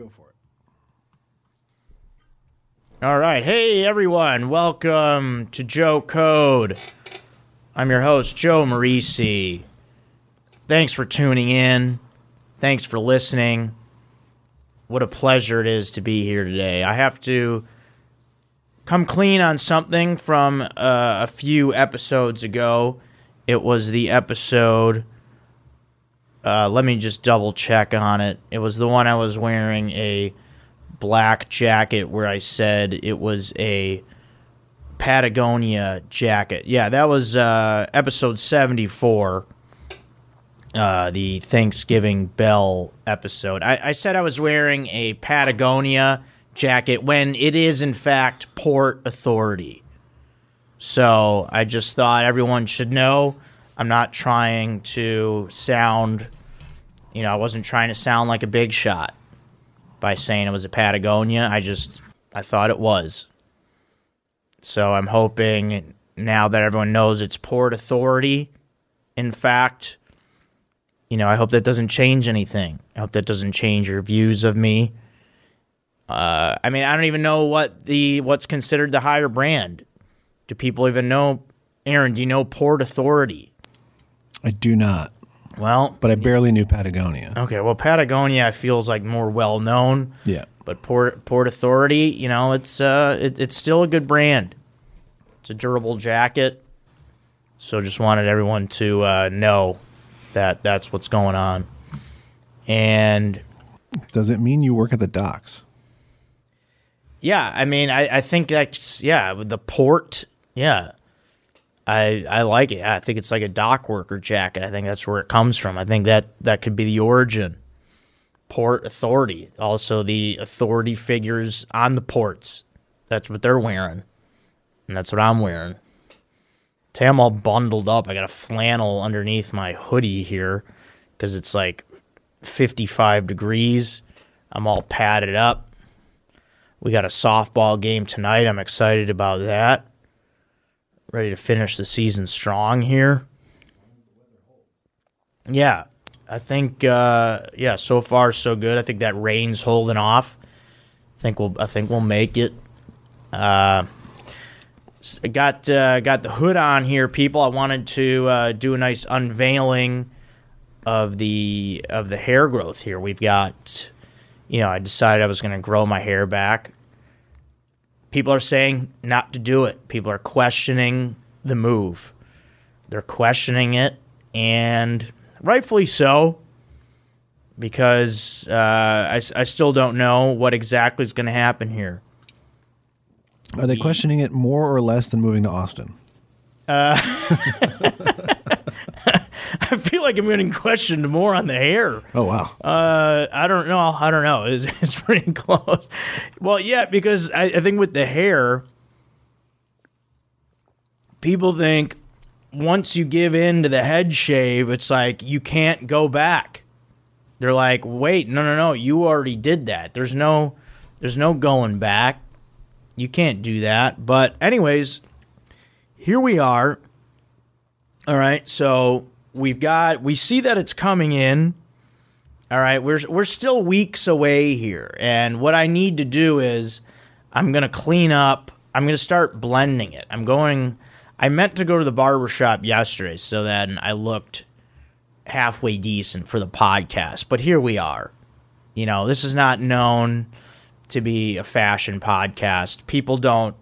Go for it. All right. Hey, everyone. Welcome to Joe Code. I'm your host, Joe Marisi. Thanks for tuning in. Thanks for listening. What a pleasure it is to be here today. I have to come clean on something from uh, a few episodes ago. It was the episode. Uh, let me just double check on it. It was the one I was wearing a black jacket where I said it was a Patagonia jacket. Yeah, that was uh, episode 74, uh, the Thanksgiving Bell episode. I, I said I was wearing a Patagonia jacket when it is, in fact, Port Authority. So I just thought everyone should know I'm not trying to sound, you know, I wasn't trying to sound like a big shot by saying it was a Patagonia. I just I thought it was. So I'm hoping now that everyone knows it's Port Authority, in fact, you know, I hope that doesn't change anything. I hope that doesn't change your views of me. Uh, I mean, I don't even know what the what's considered the higher brand. Do people even know? Aaron, do you know Port Authority? I do not, Well, but I barely knew Patagonia. okay. Well, Patagonia feels like more well known. Yeah. But Port Port Authority, you know, it's uh, it, it's still a good brand. It's a durable jacket. So just wanted everyone to uh, know that that's what's going on. And Does it mean you work at the docks? yeah, I mean, I, I think that's yeah, the port, yeah. I I like it. I think it's like a dock worker jacket. I think that's where it comes from. I think that that could be the origin. Port authority. Also the authority figures on the ports. That's what they're wearing. And that's what I'm wearing. Today I'm all bundled up. I got a flannel underneath my hoodie here because it's like 55 degrees. I'm all padded up. We got a softball game tonight. I'm excited about that. Ready to finish the season strong here. Yeah, I think uh, yeah, so far so good. I think that rain's holding off. I think we'll I think we'll make it. Uh, got uh, got the hood on here, people. I wanted to uh, do a nice unveiling of the of the hair growth here. We've got you know, I decided I was going to grow my hair back. People are saying not to do it. People are questioning the move. They're questioning it, and rightfully so, because uh, I, I still don't know what exactly is going to happen here. Are they questioning it more or less than moving to Austin? I feel like I'm getting questioned more on the hair. Oh wow. Uh, I don't know. I don't know. It's, it's pretty close. Well, yeah, because I, I think with the hair, people think once you give in to the head shave, it's like you can't go back. They're like, wait, no, no, no, you already did that. There's no, there's no going back. You can't do that. But anyways, here we are. All right, so we've got we see that it's coming in. All right, we're we're still weeks away here, and what I need to do is I'm gonna clean up. I'm gonna start blending it. I'm going. I meant to go to the barber shop yesterday, so then I looked halfway decent for the podcast. But here we are. You know, this is not known to be a fashion podcast. People don't.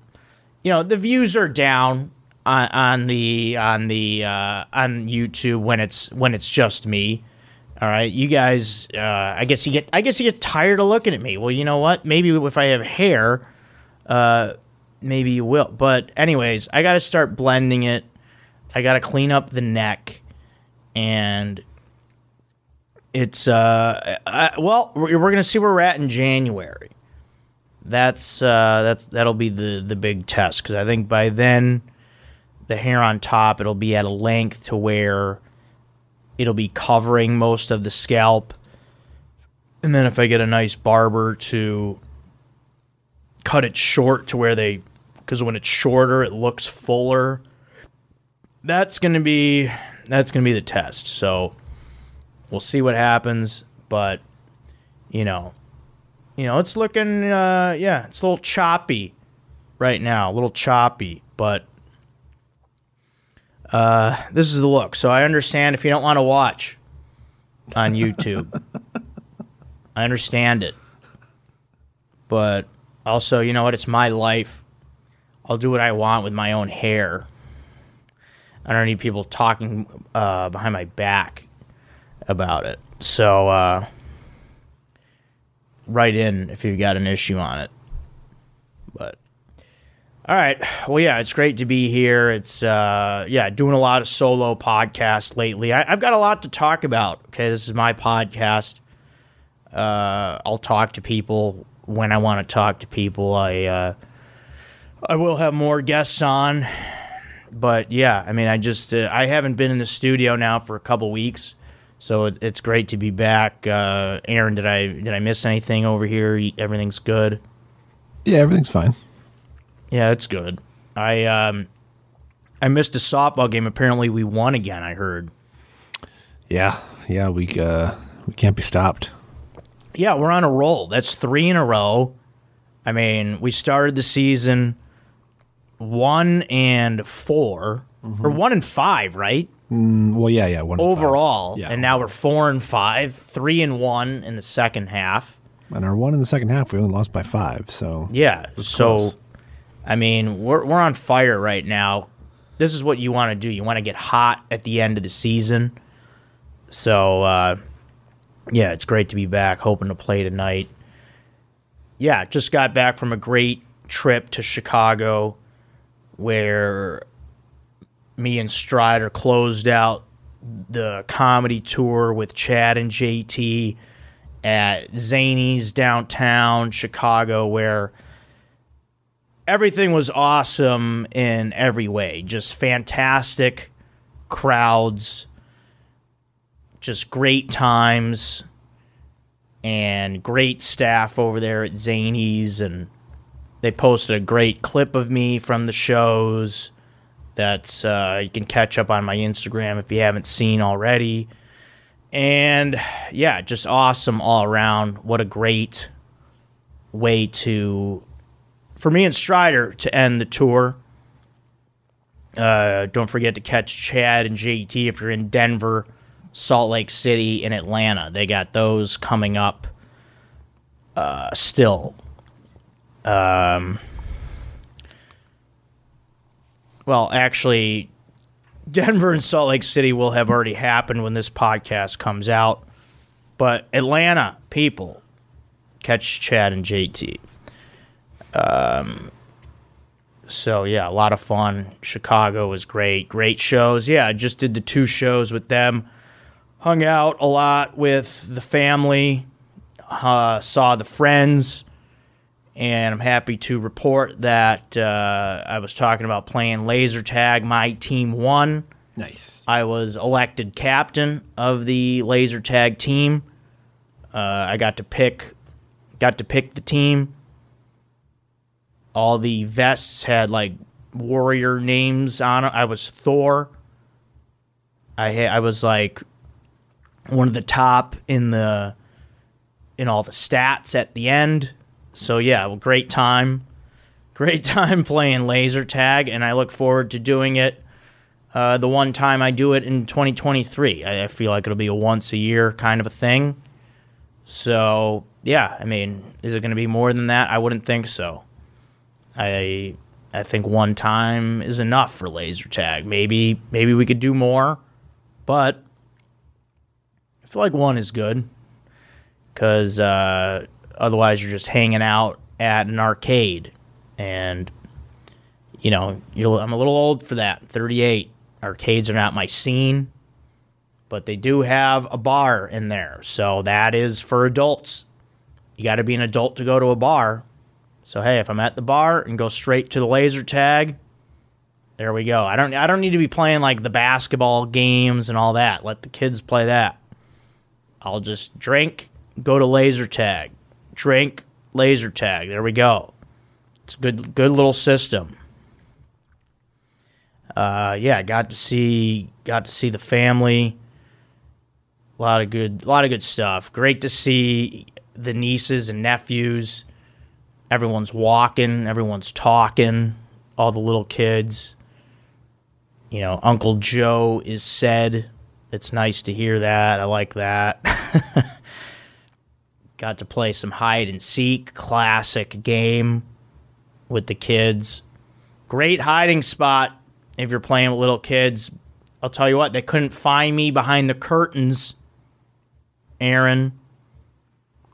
You know, the views are down on, the on the uh, on YouTube when it's when it's just me. All right, you guys. Uh, I guess you get. I guess you get tired of looking at me. Well, you know what? Maybe if I have hair, uh, maybe you will. But anyways, I got to start blending it. I got to clean up the neck, and it's uh, I, well, we're, we're gonna see where we're at in January. That's uh, that's that'll be the the big test because I think by then the hair on top it'll be at a length to where it'll be covering most of the scalp. And then if i get a nice barber to cut it short to where they because when it's shorter it looks fuller that's to be that's to be the test. So we'll see what happens but you know You know, it's looking, uh, yeah, it's a little choppy right now, a little choppy, but uh, this is the look. So I understand if you don't want to watch on YouTube, I understand it. But also, you know what? It's my life. I'll do what I want with my own hair. I don't need people talking uh, behind my back about it. So, uh, write in if you've got an issue on it. All right, well, yeah, it's great to be here. It's uh, yeah, doing a lot of solo podcasts lately. I, have got a lot to talk about. Okay, this is my podcast. Uh, I'll talk to people when I want to talk to people. I uh, I will have more guests on, but yeah, I mean, I just uh, I haven't been in the studio now for a couple weeks. So it, it's great to be back. Uh, Aaron, did I did I miss anything over here? Everything's good. Yeah, everything's fine. Yeah, it's good. I um, I missed a softball game. Apparently, we won again. I heard. Yeah, yeah, we uh, we can't be stopped. Yeah, we're on a roll. That's three in a row. I mean, we started the season one and 4 mm-hmm. or one and five, right? Mm, well, yeah, yeah. One overall, and, yeah. and now we're four and five, three and one in the second half. And our one in the second half, we only lost by five. So yeah, so close. I mean, we're we're on fire right now. This is what you want to do. You want to get hot at the end of the season. So uh, yeah, it's great to be back. Hoping to play tonight. Yeah, just got back from a great trip to Chicago, where me and Strider closed out the comedy tour with Chad and JT at Zanies downtown Chicago, where everything was awesome in every way. Just fantastic crowds, just great times, and great staff over there at Zanies. And they posted a great clip of me from the shows that's uh, you can catch up on my Instagram if you haven't seen already. And yeah, just awesome all around. What a great way to for me and Strider to end the tour. Uh, don't forget to catch Chad and JT if you're in Denver, Salt Lake City, and Atlanta. They got those coming up uh, still. Um, well, actually, Denver and Salt Lake City will have already happened when this podcast comes out. But Atlanta, people, catch Chad and JT. Um, so yeah, a lot of fun. Chicago was great. Great shows. Yeah, I just did the two shows with them. Hung out a lot with the family. Uh, saw the friends and I'm happy to report that uh, I was talking about playing laser tag. My team won. Nice. I was elected captain of the laser tag team. Uh, I got to pick, got to pick the team. All the vests had like warrior names on it. I was Thor. I I was like one of the top in the in all the stats at the end so yeah, well, great time, great time playing laser tag, and I look forward to doing it. Uh, the one time I do it in 2023, I, I feel like it'll be a once a year kind of a thing. So yeah, I mean, is it going to be more than that? I wouldn't think so. I I think one time is enough for laser tag. Maybe maybe we could do more, but I feel like one is good because uh, Otherwise, you're just hanging out at an arcade, and you know, I'm a little old for that. 38. Arcades are not my scene, but they do have a bar in there, so that is for adults. You got to be an adult to go to a bar. So hey, if I'm at the bar and go straight to the laser tag, there we go. I don't I don't need to be playing like the basketball games and all that. Let the kids play that. I'll just drink, go to laser tag drink, laser tag. There we go. It's a good, good little system. Uh, yeah, got to see, got to see the family. A lot of good, a lot of good stuff. Great to see the nieces and nephews. Everyone's walking, everyone's talking, all the little kids. You know, Uncle Joe is said. It's nice to hear that. I like that. Got to play some hide and seek, classic game with the kids. Great hiding spot if you're playing with little kids. I'll tell you what, they couldn't find me behind the curtains. Aaron,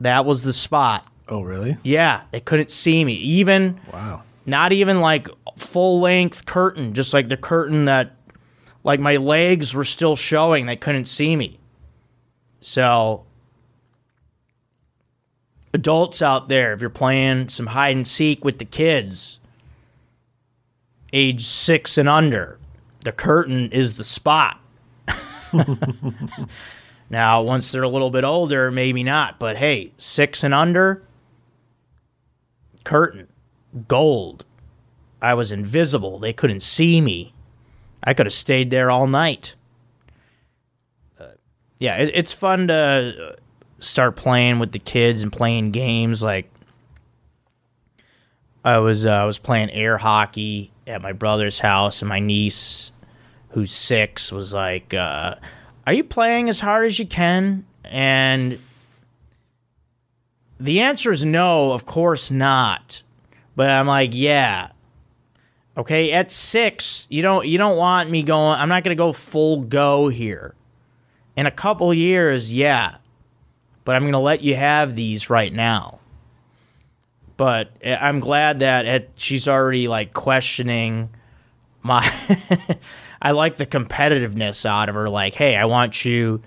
that was the spot. Oh, really? Yeah, they couldn't see me. Even Wow. not even like full length curtain, just like the curtain that like my legs were still showing. They couldn't see me. So adults out there, if you're playing some hide and seek with the kids, age six and under, the curtain is the spot. now, once they're a little bit older, maybe not, but hey, six and under, curtain, gold. I was invisible. They couldn't see me. I could have stayed there all night. Uh, yeah, it, it's fun to start playing with the kids and playing games. Like I was, uh, I was playing air hockey at my brother's house, and my niece, who's six, was like, uh, "Are you playing as hard as you can?" And the answer is no, of course not. But I'm like, yeah. Okay, at six, you don't you don't want me going. I'm not gonna go full go here. In a couple years, yeah, but I'm gonna let you have these right now. But eh, I'm glad that it, she's already like questioning my. I like the competitiveness out of her. Like, hey, I want you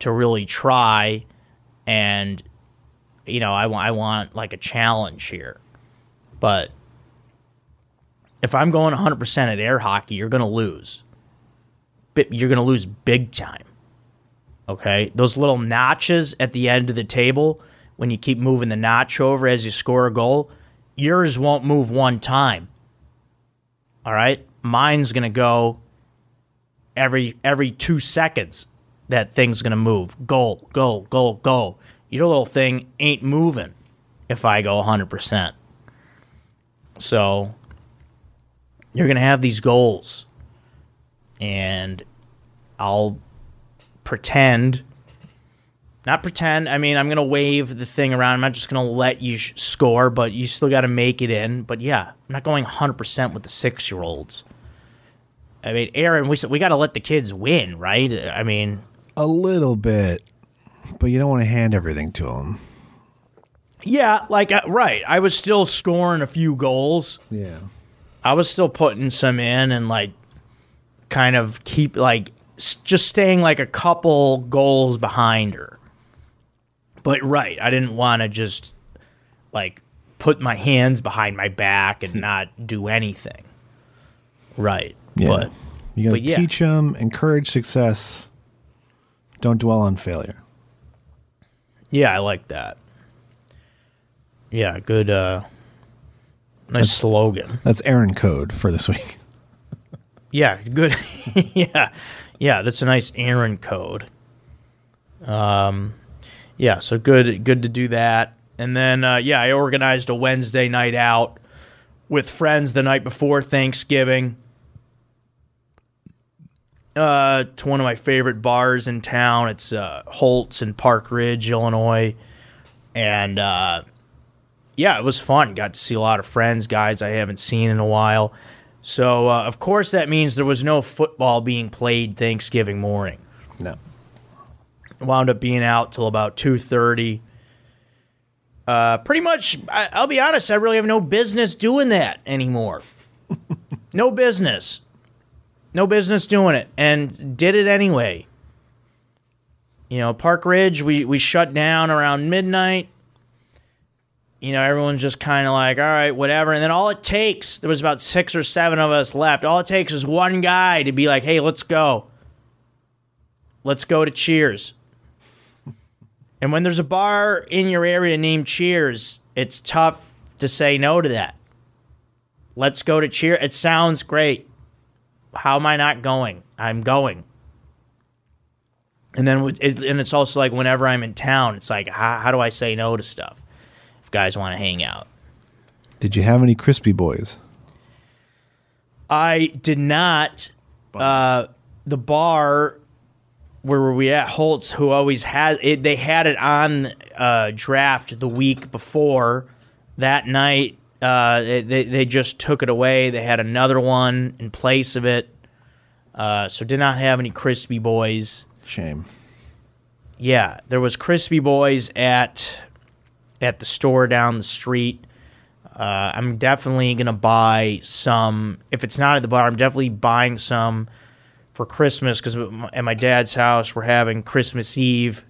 to really try, and you know, I want I want like a challenge here. But if I'm going 100% at air hockey, you're going to lose. You're going to lose big time. Okay? Those little notches at the end of the table, when you keep moving the notch over as you score a goal, yours won't move one time. All right? Mine's going to go every every 2 seconds. That thing's going to move. Goal, goal, goal, goal. Your little thing ain't moving if I go 100%. So you're going to have these goals. And I'll pretend, not pretend, I mean, I'm going to wave the thing around. I'm not just going to let you sh- score, but you still got to make it in. But yeah, I'm not going 100% with the six year olds. I mean, Aaron, we, we got to let the kids win, right? I mean, A little bit, but you don't want to hand everything to them. yeah, like, uh, right. I was still scoring a few goals. Yeah. I was still putting some in and like kind of keep like just staying like a couple goals behind her. But right, I didn't want to just like put my hands behind my back and not do anything. Right. Yeah. But you got to yeah. teach them, encourage success. Don't dwell on failure. Yeah, I like that. Yeah, good uh nice slogan. That's Aaron code for this week. Yeah, good. yeah, yeah, that's a nice Aaron code. Um, yeah, so good, good to do that. And then, uh, yeah, I organized a Wednesday night out with friends the night before Thanksgiving. Uh, to one of my favorite bars in town. It's uh, Holt's in Park Ridge, Illinois, and uh, yeah, it was fun. Got to see a lot of friends, guys I haven't seen in a while. So, uh, of course, that means there was no football being played Thanksgiving morning. No. Wound up being out till about two thirty. Uh, pretty much, I, I'll be honest. I really have no business doing that anymore. no business. No business doing it, and did it anyway. You know, Park Ridge, we we shut down around midnight you know, everyone's just kind of like, all right, whatever. And then all it takes, there was about six or seven of us left. All it takes is one guy to be like, hey, let's go. Let's go to Cheers. and when there's a bar in your area named Cheers, it's tough to say no to that. Let's go to Cheers. It sounds great. How am I not going? I'm going. And then it, and it's also like whenever I'm in town, it's like how, how do I say no to stuff if guys want to hang out? Did you have any crispy boys? I did not. Uh, the bar where were we at Holtz, who always had it, they had it on uh, draft the week before. That night, uh, they they just took it away. They had another one in place of it. Uh, so did not have any crispy boys. Shame. Yeah, there was crispy boys at at the store down the street. Uh, I'm definitely gonna buy some. If it's not at the bar, I'm definitely buying some for Christmas because at my dad's house we're having Christmas Eve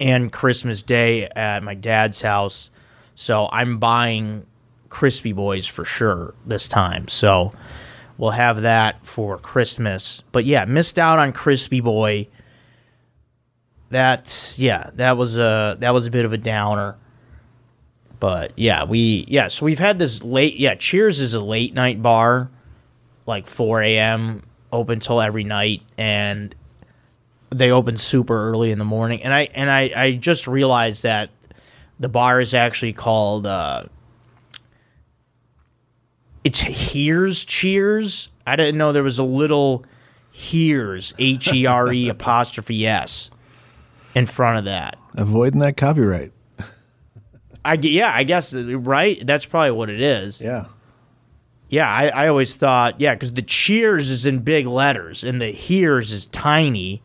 and Christmas Day at my dad's house. So I'm buying crispy boys for sure this time. So we'll have that for Christmas. But yeah, missed out on crispy boy. That yeah, that was a that was a bit of a downer. But yeah, we yeah, so we've had this late yeah, Cheers is a late night bar, like four AM, open till every night, and they open super early in the morning. And I and I, I just realized that the bar is actually called uh it's Here's Cheers. I didn't know there was a little Here's H E R E apostrophe S in front of that. Avoiding that copyright. I yeah, I guess uh, right. That's probably what it is. Yeah. Yeah, I, I always thought yeah, because the Cheers is in big letters and the Here's is tiny,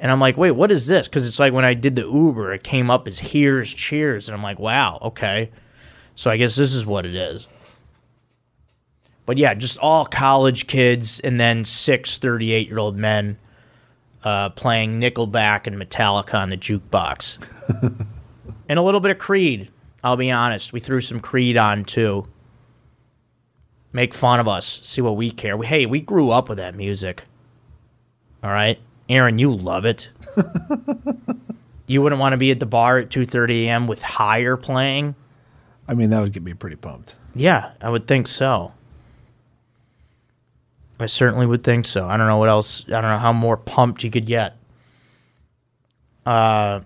and I'm like, wait, what is this? Because it's like when I did the Uber, it came up as Here's Cheers, and I'm like, wow, okay, so I guess this is what it is. But yeah, just all college kids and then six 38 year old men uh, playing Nickelback and Metallica on the jukebox. and a little bit of Creed, I'll be honest. We threw some Creed on too. Make fun of us, see what we care. We, hey, we grew up with that music. All right? Aaron, you love it. you wouldn't want to be at the bar at 2:30 a.m. with Higher playing? I mean, that would get me pretty pumped. Yeah, I would think so. I certainly would think so. I don't know what else. I don't know how more pumped you could get. Uh,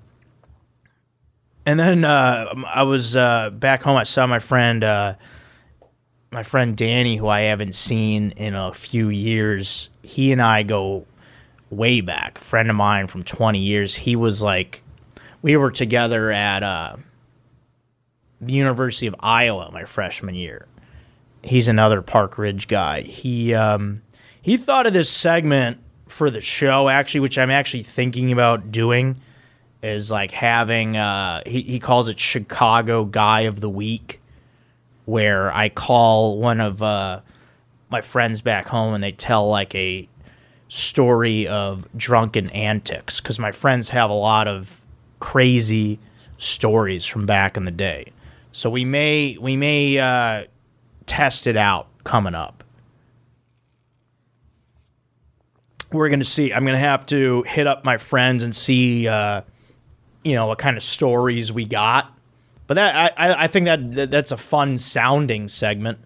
and then uh, I was uh, back home. I saw my friend, uh, my friend Danny, who I haven't seen in a few years. He and I go way back. A friend of mine from 20 years. He was like, we were together at uh, the University of Iowa my freshman year. He's another Park Ridge guy. He um, he thought of this segment for the show actually, which I'm actually thinking about doing, is like having uh, he he calls it Chicago Guy of the Week, where I call one of uh, my friends back home and they tell like a story of drunken antics because my friends have a lot of crazy stories from back in the day. So we may we may uh, test it out coming up. We're gonna see. I'm gonna have to hit up my friends and see, uh, you know, what kind of stories we got. But that I, I think that, that that's a fun sounding segment.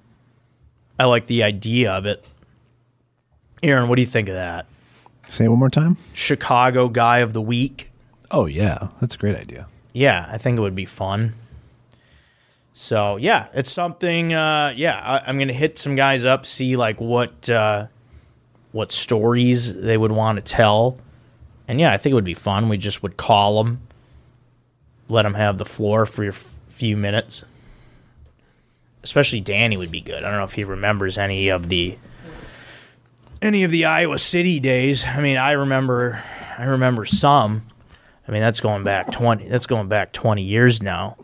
I like the idea of it. Aaron, what do you think of that? Say it one more time. Chicago Guy of the Week. Oh yeah, that's a great idea. Yeah, I think it would be fun. So yeah, it's something. Uh, yeah, I, I'm gonna hit some guys up, see like what uh, what stories they would want to tell, and yeah, I think it would be fun. We just would call them, let them have the floor for a few minutes. Especially Danny would be good. I don't know if he remembers any of the any of the Iowa City days. I mean, I remember I remember some. I mean, that's going back 20 that's going back 20 years now.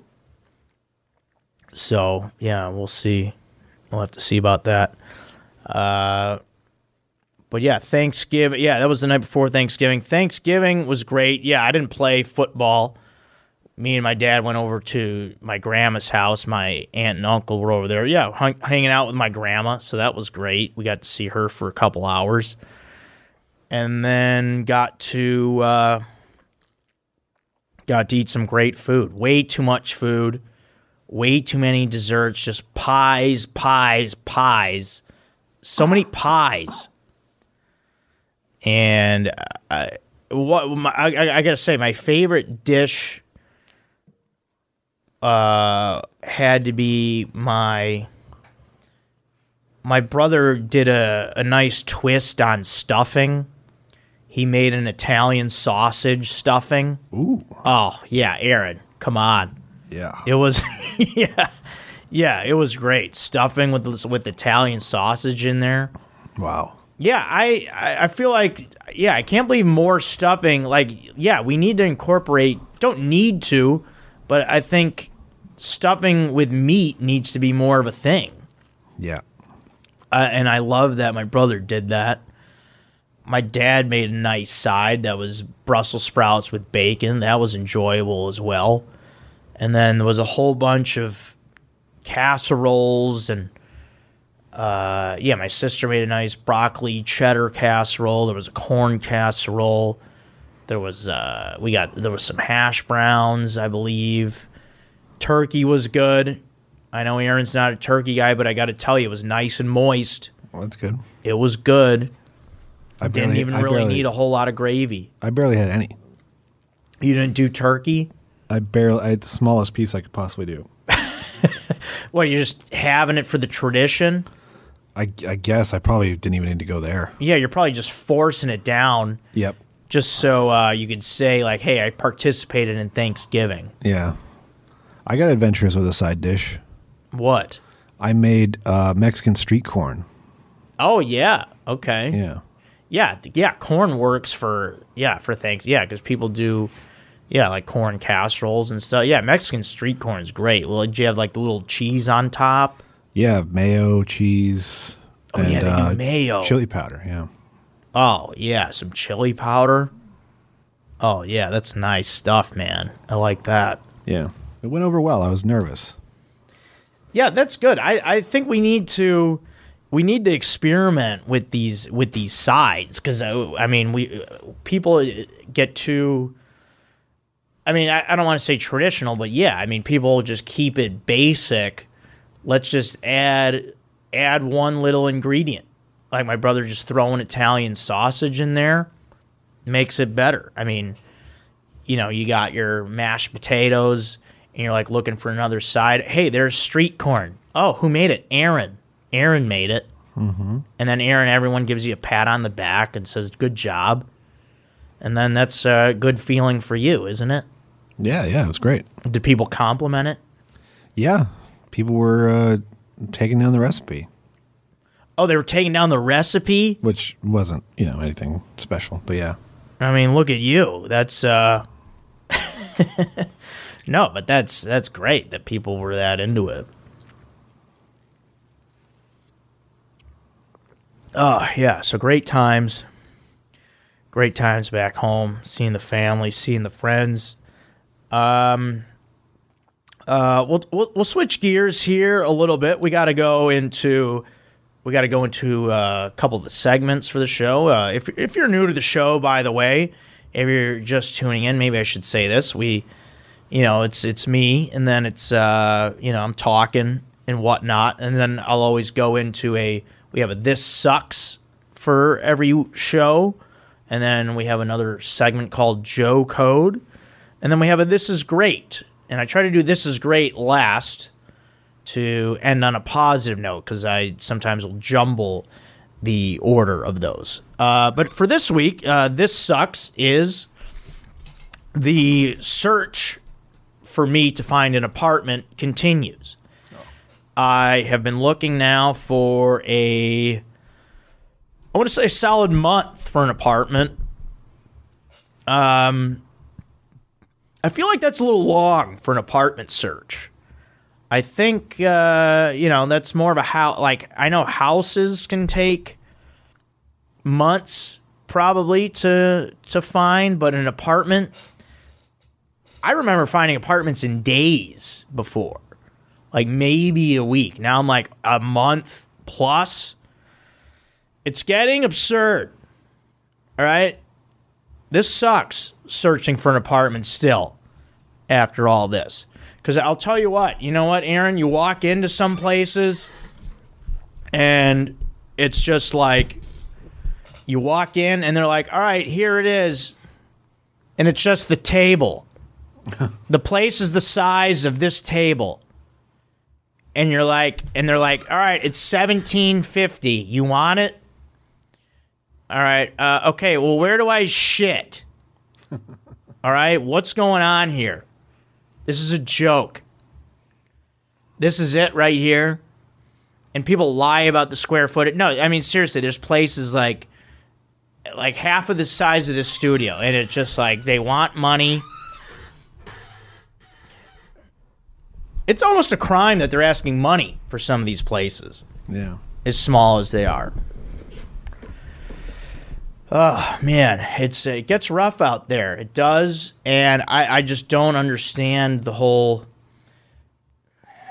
So, yeah, we'll see. We'll have to see about that. Uh but yeah, Thanksgiving. Yeah, that was the night before Thanksgiving. Thanksgiving was great. Yeah, I didn't play football. Me and my dad went over to my grandma's house. My aunt and uncle were over there. Yeah, hung, hanging out with my grandma. So that was great. We got to see her for a couple hours. And then got to uh, got to eat some great food. Way too much food. Way too many desserts. Just pies, pies, pies. So many pies and I, what my, I, I- I gotta say, my favorite dish uh, had to be my my brother did a, a nice twist on stuffing. He made an Italian sausage stuffing. Ooh, Oh yeah, Aaron, come on. yeah. It was yeah. Yeah, it was great. Stuffing with with Italian sausage in there. Wow. Yeah, I I feel like yeah, I can't believe more stuffing. Like yeah, we need to incorporate. Don't need to, but I think stuffing with meat needs to be more of a thing. Yeah. Uh, and I love that my brother did that. My dad made a nice side that was Brussels sprouts with bacon. That was enjoyable as well. And then there was a whole bunch of casseroles and uh, yeah, my sister made a nice broccoli cheddar casserole. There was a corn casserole. There was uh, we got there was some hash browns, I believe. Turkey was good. I know Aaron's not a turkey guy, but I got to tell you, it was nice and moist. Well, that's good. It was good. I Didn't even I really barely, need a whole lot of gravy. I barely had any. You didn't do turkey? I barely. I had the smallest piece I could possibly do. well, you're just having it for the tradition? I, I guess I probably didn't even need to go there. Yeah, you're probably just forcing it down Yep. just so uh, you could say, like, hey, I participated in Thanksgiving. Yeah. I got adventurous with a side dish. What? I made uh, Mexican street corn. Oh, yeah. Okay. Yeah. Yeah, yeah, corn works for yeah for thanks. Yeah, because people do yeah like corn casseroles and stuff. Yeah, Mexican street corn is great. Well, do you have like the little cheese on top? Yeah, mayo, cheese. Oh, yeah, they do uh, mayo. Chili powder, yeah. Oh yeah, some chili powder. Oh yeah, that's nice stuff, man. I like that. Yeah. It went over well. I was nervous. Yeah, that's good. I, I think we need to we need to experiment with these with these sides because uh, I mean we uh, people get too. I mean I, I don't want to say traditional, but yeah, I mean people just keep it basic. Let's just add add one little ingredient, like my brother just throwing Italian sausage in there, makes it better. I mean, you know, you got your mashed potatoes and you're like looking for another side. Hey, there's street corn. Oh, who made it? Aaron. Aaron made it. Mm-hmm. And then Aaron, everyone gives you a pat on the back and says, good job. And then that's a good feeling for you, isn't it? Yeah, yeah, it was great. Do people compliment it? Yeah. People were uh, taking down the recipe, Oh, they were taking down the recipe? which wasn't, you know, anything special. But yeah. I mean, look at you. That's uh No, but that's that's great that people were that into it. Oh, yeah, so great times. Great times back home, seeing the family, seeing the friends. Um uh we'll we'll, we'll switch gears here a little bit. We got to go into we got to go into uh, a couple of the segments for the show. Uh, if if you're new to the show, by the way, if you're just tuning in, maybe I should say this: we, you know, it's it's me, and then it's uh, you know I'm talking and whatnot, and then I'll always go into a we have a this sucks for every show, and then we have another segment called Joe Code, and then we have a this is great, and I try to do this is great last to end on a positive note because I sometimes will jumble the order of those. Uh, but for this week, uh, this sucks is the search for me to find an apartment continues. I have been looking now for a, I want to say a solid month for an apartment. Um, I feel like that's a little long for an apartment search. I think uh, you know that's more of a house. Like I know houses can take months probably to to find, but an apartment. I remember finding apartments in days before, like maybe a week. Now I'm like a month plus. It's getting absurd. All right, this sucks. Searching for an apartment still after all this. Because I'll tell you what, you know what, Aaron? You walk into some places and it's just like you walk in and they're like, all right, here it is. and it's just the table. the place is the size of this table. And you're like, and they're like, all right, it's seventeen fifty. You want it? All right. Uh, okay. Well, where do I shit? all right. What's going on here? This is a joke. This is it right here. And people lie about the square footage. No, I mean seriously. There's places like, like half of the size of the studio, and it's just like they want money. It's almost a crime that they're asking money for some of these places, Yeah. as small as they are. Oh man, it's it gets rough out there. It does, and I, I just don't understand the whole.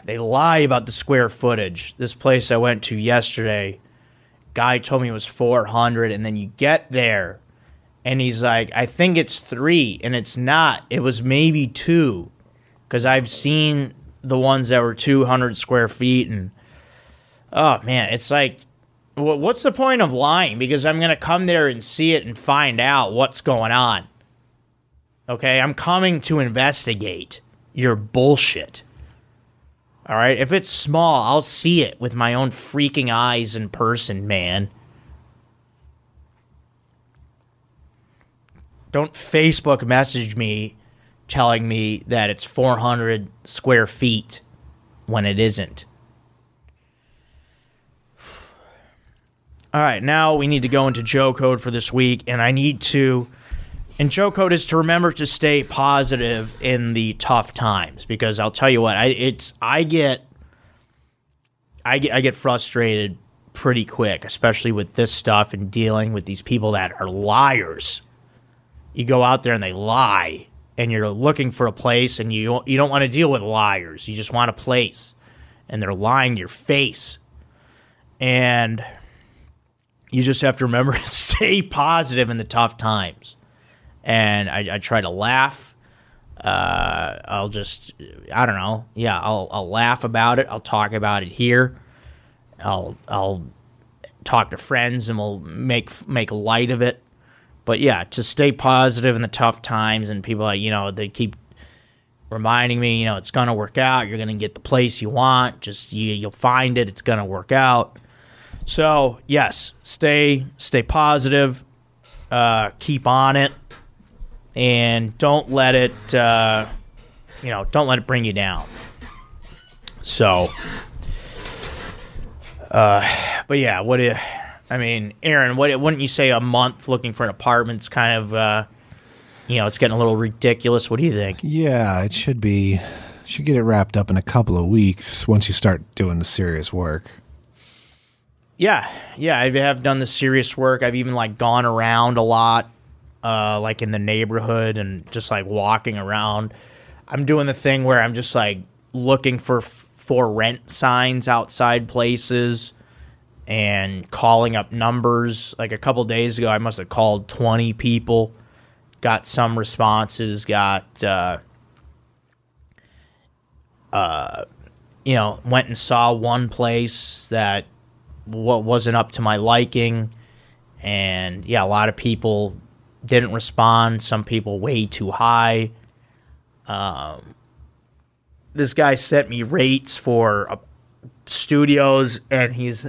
They lie about the square footage. This place I went to yesterday, guy told me it was four hundred, and then you get there, and he's like, "I think it's three, and it's not. It was maybe two, because I've seen the ones that were two hundred square feet, and oh man, it's like Wh- what's the point of lying? Because I'm going to come there and see it and find out what's going on. Okay, I'm coming to investigate your bullshit. All right, if it's small, I'll see it with my own freaking eyes in person, man. Don't Facebook message me telling me that it's 400 square feet when it isn't. All right, now we need to go into Joe code for this week, and I need to. And Joe code is to remember to stay positive in the tough times because I'll tell you what, I it's I get, I get I get frustrated pretty quick, especially with this stuff and dealing with these people that are liars. You go out there and they lie, and you're looking for a place, and you you don't want to deal with liars. You just want a place, and they're lying to your face, and you just have to remember to stay positive in the tough times. And I, I try to laugh. Uh, I'll just, I don't know. Yeah, I'll, I'll laugh about it. I'll talk about it here. I'll, I'll talk to friends and we'll make make light of it. But yeah, to stay positive in the tough times, and people, like, you know, they keep reminding me, you know, it's gonna work out. You're gonna get the place you want. Just you, you'll find it. It's gonna work out. So yes, stay stay positive, uh, keep on it, and don't let it uh, you know don't let it bring you down. So, uh, but yeah, what if? I mean, Aaron, what wouldn't you say a month looking for an apartment's kind of uh, you know it's getting a little ridiculous? What do you think? Yeah, it should be. Should get it wrapped up in a couple of weeks once you start doing the serious work. Yeah, yeah, I have done the serious work. I've even like gone around a lot, uh, like in the neighborhood and just like walking around. I'm doing the thing where I'm just like looking for for rent signs outside places and calling up numbers. Like a couple days ago, I must have called 20 people, got some responses, got uh, uh, you know, went and saw one place that what wasn't up to my liking. And yeah a lot of people didn't respond. Some people way too high. Um, this guy sent me rates for uh, studios and he's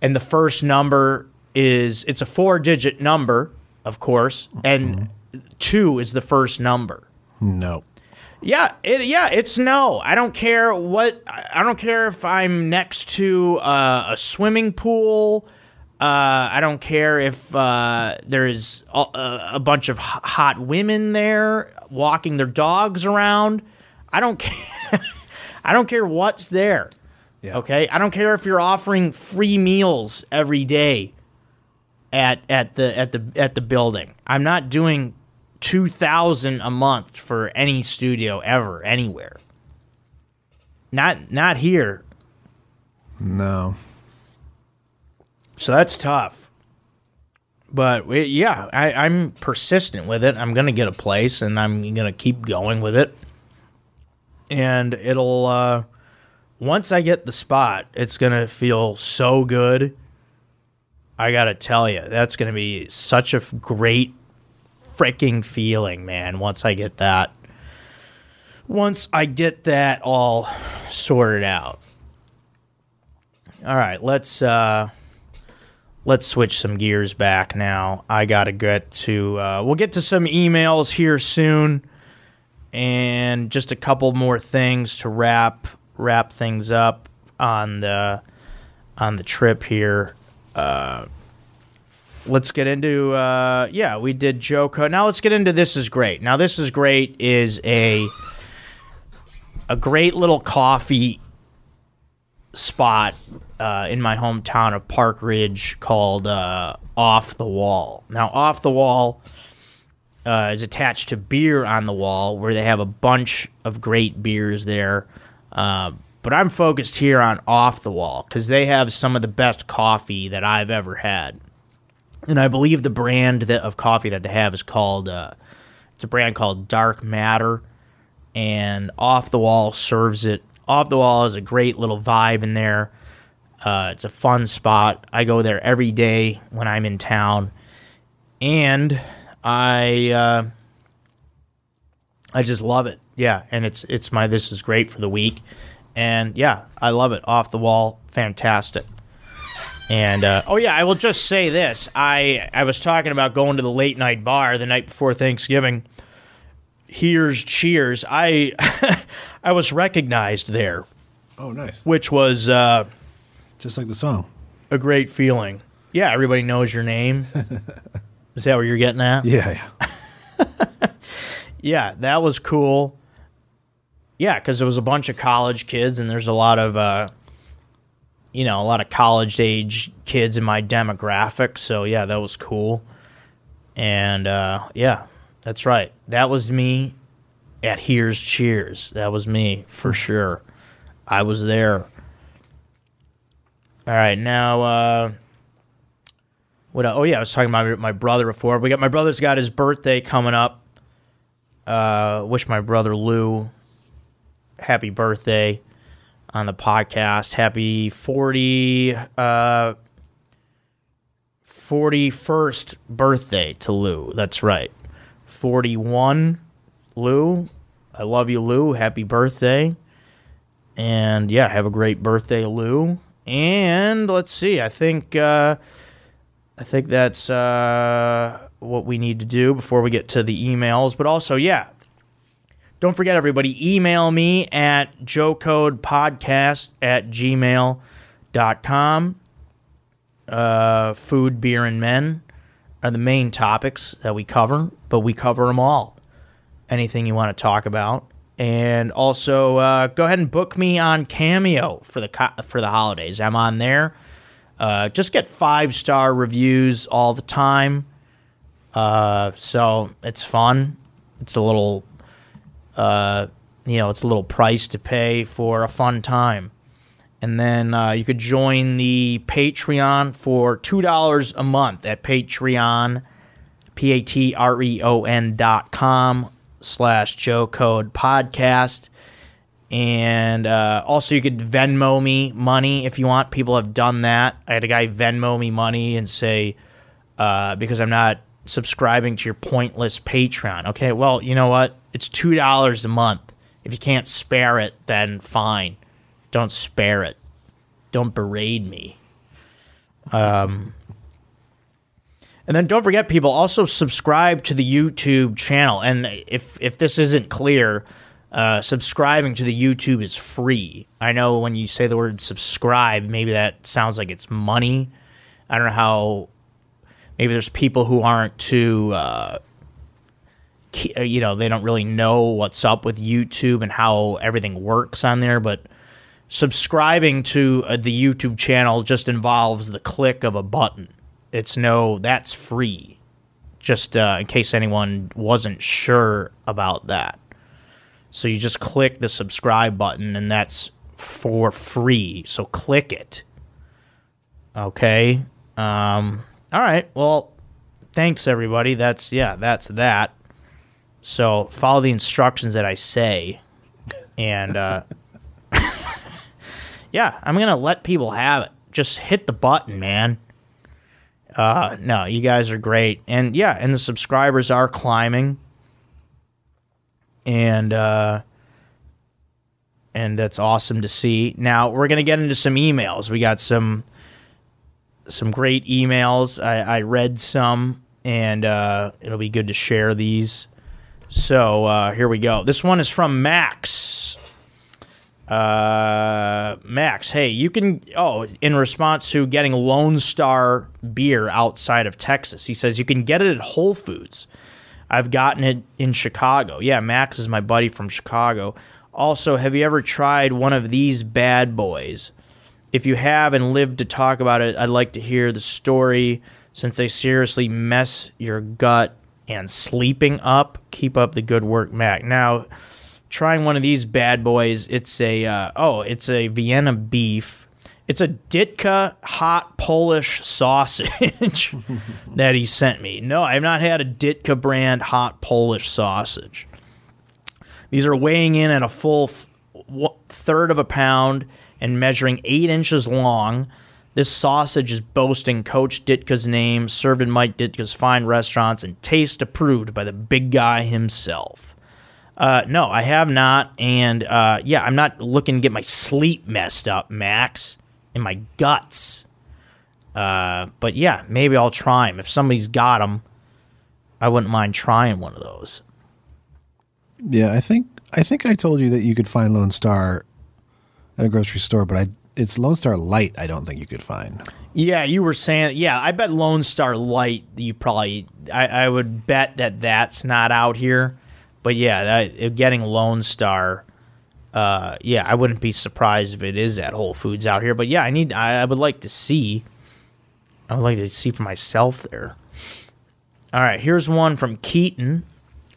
and the first number is it's a four digit number of course and two is the first number. No. Yeah, it, yeah, it's no. I don't care what. I don't care if I'm next to uh, a swimming pool. Uh, I don't care if uh, there's a, a bunch of hot women there walking their dogs around. I don't care. I don't care what's there. Yeah. Okay, I don't care if you're offering free meals every day at at the at the at the building. I'm not doing two thousand a month for any studio ever anywhere. Not not here. No. So that's tough. But yeah, I, I'm persistent with it. I'm gonna get a place, and I'm gonna keep going with it. And it'll uh, once I get the spot, it's gonna feel so good. I gotta tell you, that's gonna be such a great freaking feeling, man. Once I get that, once I get that all sorted out. All right, let's uh, let's switch some gears back now. I gotta get to. Uh, we'll get to some emails here soon, and just a couple more things to wrap wrap things up on the on the trip here. Uh, let's get into uh, yeah, we did Joko. Now let's get into this is great. Now this is great is a a great little coffee spot uh, in my hometown of Park Ridge called uh, Off the Wall. Now, Off the Wall uh, is attached to Beer on the Wall, where they have a bunch of great beers there. Uh, but I'm focused here on Off the Wall because they have some of the best coffee that I've ever had. And I believe the brand that, of coffee that they have is called, uh, it's a brand called Dark Matter. And Off the Wall serves it off the wall is a great little vibe in there. Uh, it's a fun spot. I go there every day when I'm in town, and I uh, I just love it. Yeah, and it's it's my this is great for the week, and yeah, I love it. Off the wall, fantastic. And uh, oh yeah, I will just say this: I I was talking about going to the late night bar the night before Thanksgiving. Here's cheers. I I was recognized there, Oh, nice. which was uh, Just like the song. a great feeling. Yeah, everybody knows your name. Is that what you're getting at? Yeah, yeah. Yeah, that was cool. Yeah, because there was a bunch of college kids, and there's a lot of, uh, you know, a lot of college age kids in my demographic. So yeah, that was cool. And uh, yeah, that's right. That was me at Here's Cheers. That was me for sure. I was there. All right, now. Uh, what? Oh yeah, I was talking about my brother before. We got my brother's got his birthday coming up. Uh, wish my brother Lou happy birthday on the podcast. Happy 40 uh 41st birthday to Lou. That's right. 41 Lou. I love you Lou. Happy birthday. And yeah, have a great birthday Lou. And let's see. I think uh I think that's uh, what we need to do before we get to the emails. But also, yeah, don't forget, everybody, email me at joecodepodcast at gmail.com. Uh, food, beer, and men are the main topics that we cover, but we cover them all. Anything you want to talk about. And also, uh, go ahead and book me on Cameo for the co- for the holidays. I'm on there. Uh, just get five star reviews all the time. Uh, so it's fun. It's a little, uh, you know, it's a little price to pay for a fun time. And then uh, you could join the Patreon for two dollars a month at Patreon, p a t r e o n dot com slash Joe Code Podcast. And uh, also, you could Venmo me money if you want. People have done that. I had a guy Venmo me money and say, uh, because I'm not subscribing to your pointless Patreon. Okay, well, you know what? It's $2 a month. If you can't spare it, then fine. Don't spare it. Don't berate me. Um, and then don't forget, people also subscribe to the YouTube channel. And if if this isn't clear, uh, subscribing to the YouTube is free. I know when you say the word subscribe, maybe that sounds like it's money. I don't know how. Maybe there's people who aren't too, uh, you know, they don't really know what's up with YouTube and how everything works on there. But subscribing to uh, the YouTube channel just involves the click of a button. It's no, that's free. Just uh, in case anyone wasn't sure about that. So you just click the subscribe button and that's for free. So click it. Okay. Um all right. Well, thanks everybody. That's yeah, that's that. So follow the instructions that I say. And uh yeah, I'm to let people have it. Just hit the button, man. Uh, no, you guys are great, and yeah, and the subscribers are climbing, and uh, and that's awesome to see. Now we're gonna get into some emails. We got some some great emails. I, I read some, and uh, it'll be good to share these. So uh, here we go. This one is from Max. Uh, Max, hey, you can. Oh, in response to getting Lone Star beer outside of Texas, he says you can get it at Whole Foods. I've gotten it in Chicago. Yeah, Max is my buddy from Chicago. Also, have you ever tried one of these bad boys? If you have and lived to talk about it, I'd like to hear the story since they seriously mess your gut and sleeping up. Keep up the good work, Mac. Now, trying one of these bad boys, it's a uh, oh, it's a Vienna beef. It's a Ditka hot Polish sausage that he sent me. No, I've not had a Ditka brand hot Polish sausage. These are weighing in at a full th- third of a pound and measuring eight inches long. This sausage is boasting Coach Ditka's name, served in Mike Ditka's fine restaurants, and taste approved by the big guy himself. Uh, no, I have not, and uh, yeah, I'm not looking to get my sleep messed up, Max, in my guts. Uh, but yeah, maybe I'll try them. If somebody's got them, I wouldn't mind trying one of those. Yeah, I think I think I told you that you could find Lone Star at a grocery store, but I it's Lone Star Light. I don't think you could find. Yeah, you were saying. Yeah, I bet Lone Star Light. You probably. I, I would bet that that's not out here. But yeah, that, getting Lone Star. Uh, yeah, I wouldn't be surprised if it is at Whole Foods out here. But yeah, I need. I, I would like to see. I would like to see for myself there. All right, here's one from Keaton.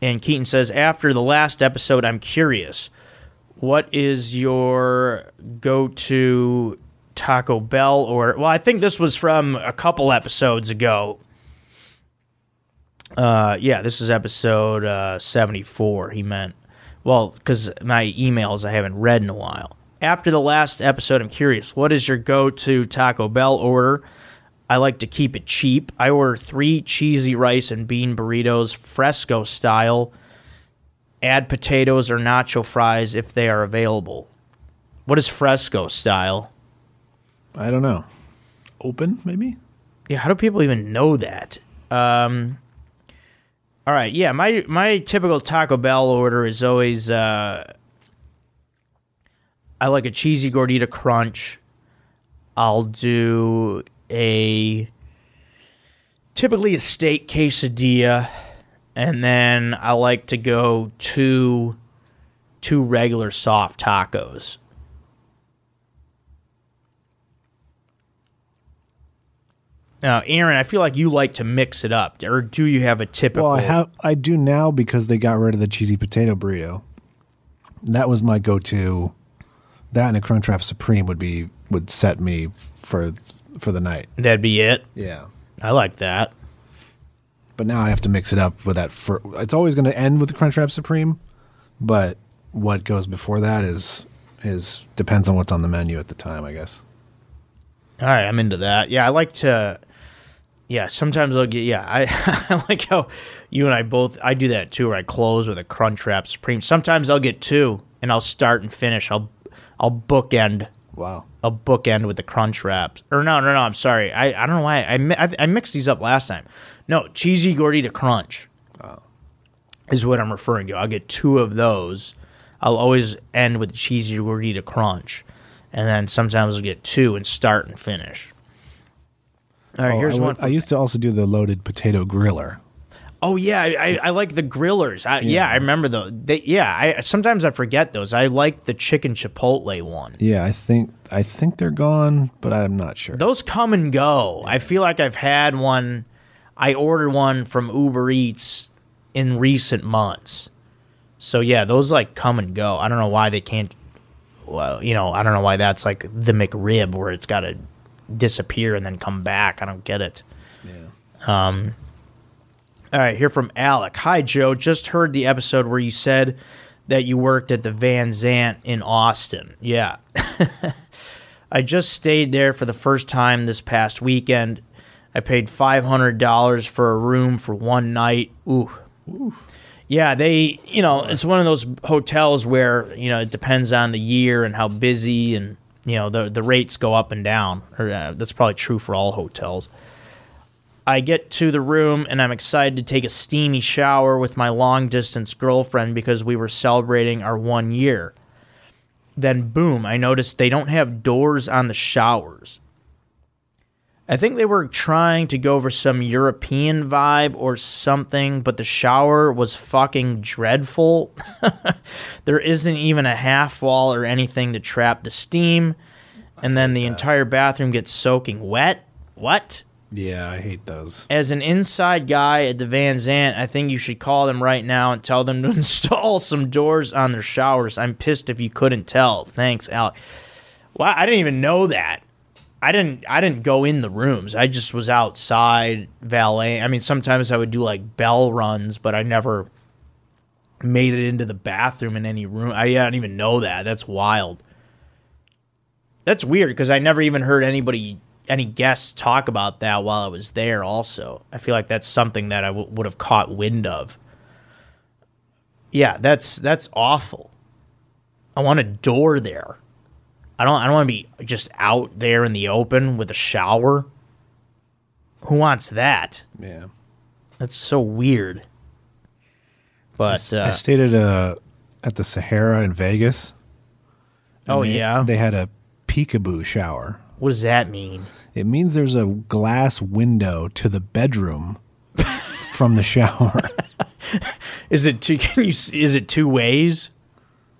And Keaton says, after the last episode, I'm curious. What is your go to Taco Bell or well, I think this was from a couple episodes ago. Uh, yeah, this is episode uh, 74. He meant well, because my emails I haven't read in a while. After the last episode, I'm curious. What is your go to Taco Bell order? I like to keep it cheap. I order three cheesy rice and bean burritos, fresco style. Add potatoes or nacho fries if they are available. What is fresco style? I don't know. Open, maybe? Yeah, how do people even know that? Um, all right, yeah, my my typical Taco Bell order is always uh, I like a cheesy gordita crunch. I'll do a typically a steak quesadilla, and then I like to go two two regular soft tacos. Now, Aaron, I feel like you like to mix it up, or do you have a typical? Well, I have. I do now because they got rid of the cheesy potato burrito. That was my go-to. That and a Crunchwrap Supreme would be would set me for for the night. That'd be it. Yeah. I like that. But now I have to mix it up with that. It's always going to end with the Crunchwrap Supreme, but what goes before that is is depends on what's on the menu at the time, I guess. All right, I'm into that. Yeah, I like to. Yeah, sometimes I'll get. Yeah, I, I like how you and I both. I do that too, where I close with a Crunchwrap Supreme. Sometimes I'll get two, and I'll start and finish. I'll I'll bookend Wow. a bookend with the crunch wraps. Or no, no, no. I'm sorry. I, I don't know why I, I I mixed these up last time. No, cheesy gordita crunch is what I'm referring to. I'll get two of those. I'll always end with cheesy gordita crunch, and then sometimes I'll get two and start and finish. All right, Oh, here's I, one. would- from- I used to also do the loaded potato griller. Oh yeah, I, I, like the grillers. I, yeah. I remember those. They, yeah, I sometimes I forget those. I like the chicken chipotle one. Yeah, I think I think they're gone, but I'm not sure. Those come and go. I feel like I've had one. I ordered one from Uber Eats in recent months. So yeah, those like come and go. I don't know why they can't. Well, you know, I don't know why that's like the McRib where it's got to disappear and then come back. I don't get it. Yeah. Um, all right, here from Alec. Hi, Joe. Just heard the episode where you said that you worked at the Van Zandt in Austin. Yeah. I just stayed there for the first time this past weekend. I paid five hundred dollars for a room for one night. Ooh. Ooh. Yeah, they, you know, it's one of those hotels where you know it depends on the year and how busy, and you know the the rates go up and down. Or uh, that's probably true for all hotels. I get to the room and I'm excited to take a steamy shower with my long distance girlfriend because we were celebrating our one year. Then, boom, I noticed they don't have doors on the showers. I think they were trying to go for some European vibe or something, but the shower was fucking dreadful. there isn't even a half wall or anything to trap the steam, and then the entire bathroom gets soaking wet. What? Yeah, I hate those. As an inside guy at the Van Zandt, I think you should call them right now and tell them to install some doors on their showers. I'm pissed if you couldn't tell. Thanks, Alec. Well, I didn't even know that. I didn't I didn't go in the rooms. I just was outside valet. I mean, sometimes I would do like bell runs, but I never made it into the bathroom in any room. I don't even know that. That's wild. That's weird because I never even heard anybody any guests talk about that while I was there. Also, I feel like that's something that I w- would have caught wind of. Yeah, that's that's awful. I want a door there. I don't. I don't want to be just out there in the open with a shower. Who wants that? Yeah. That's so weird. But I uh, stayed at a at the Sahara in Vegas. oh they- yeah, They had a peekaboo shower. What does that mean? It means there's a glass window to the bedroom from the shower. Is it two? Can you? Is it two ways?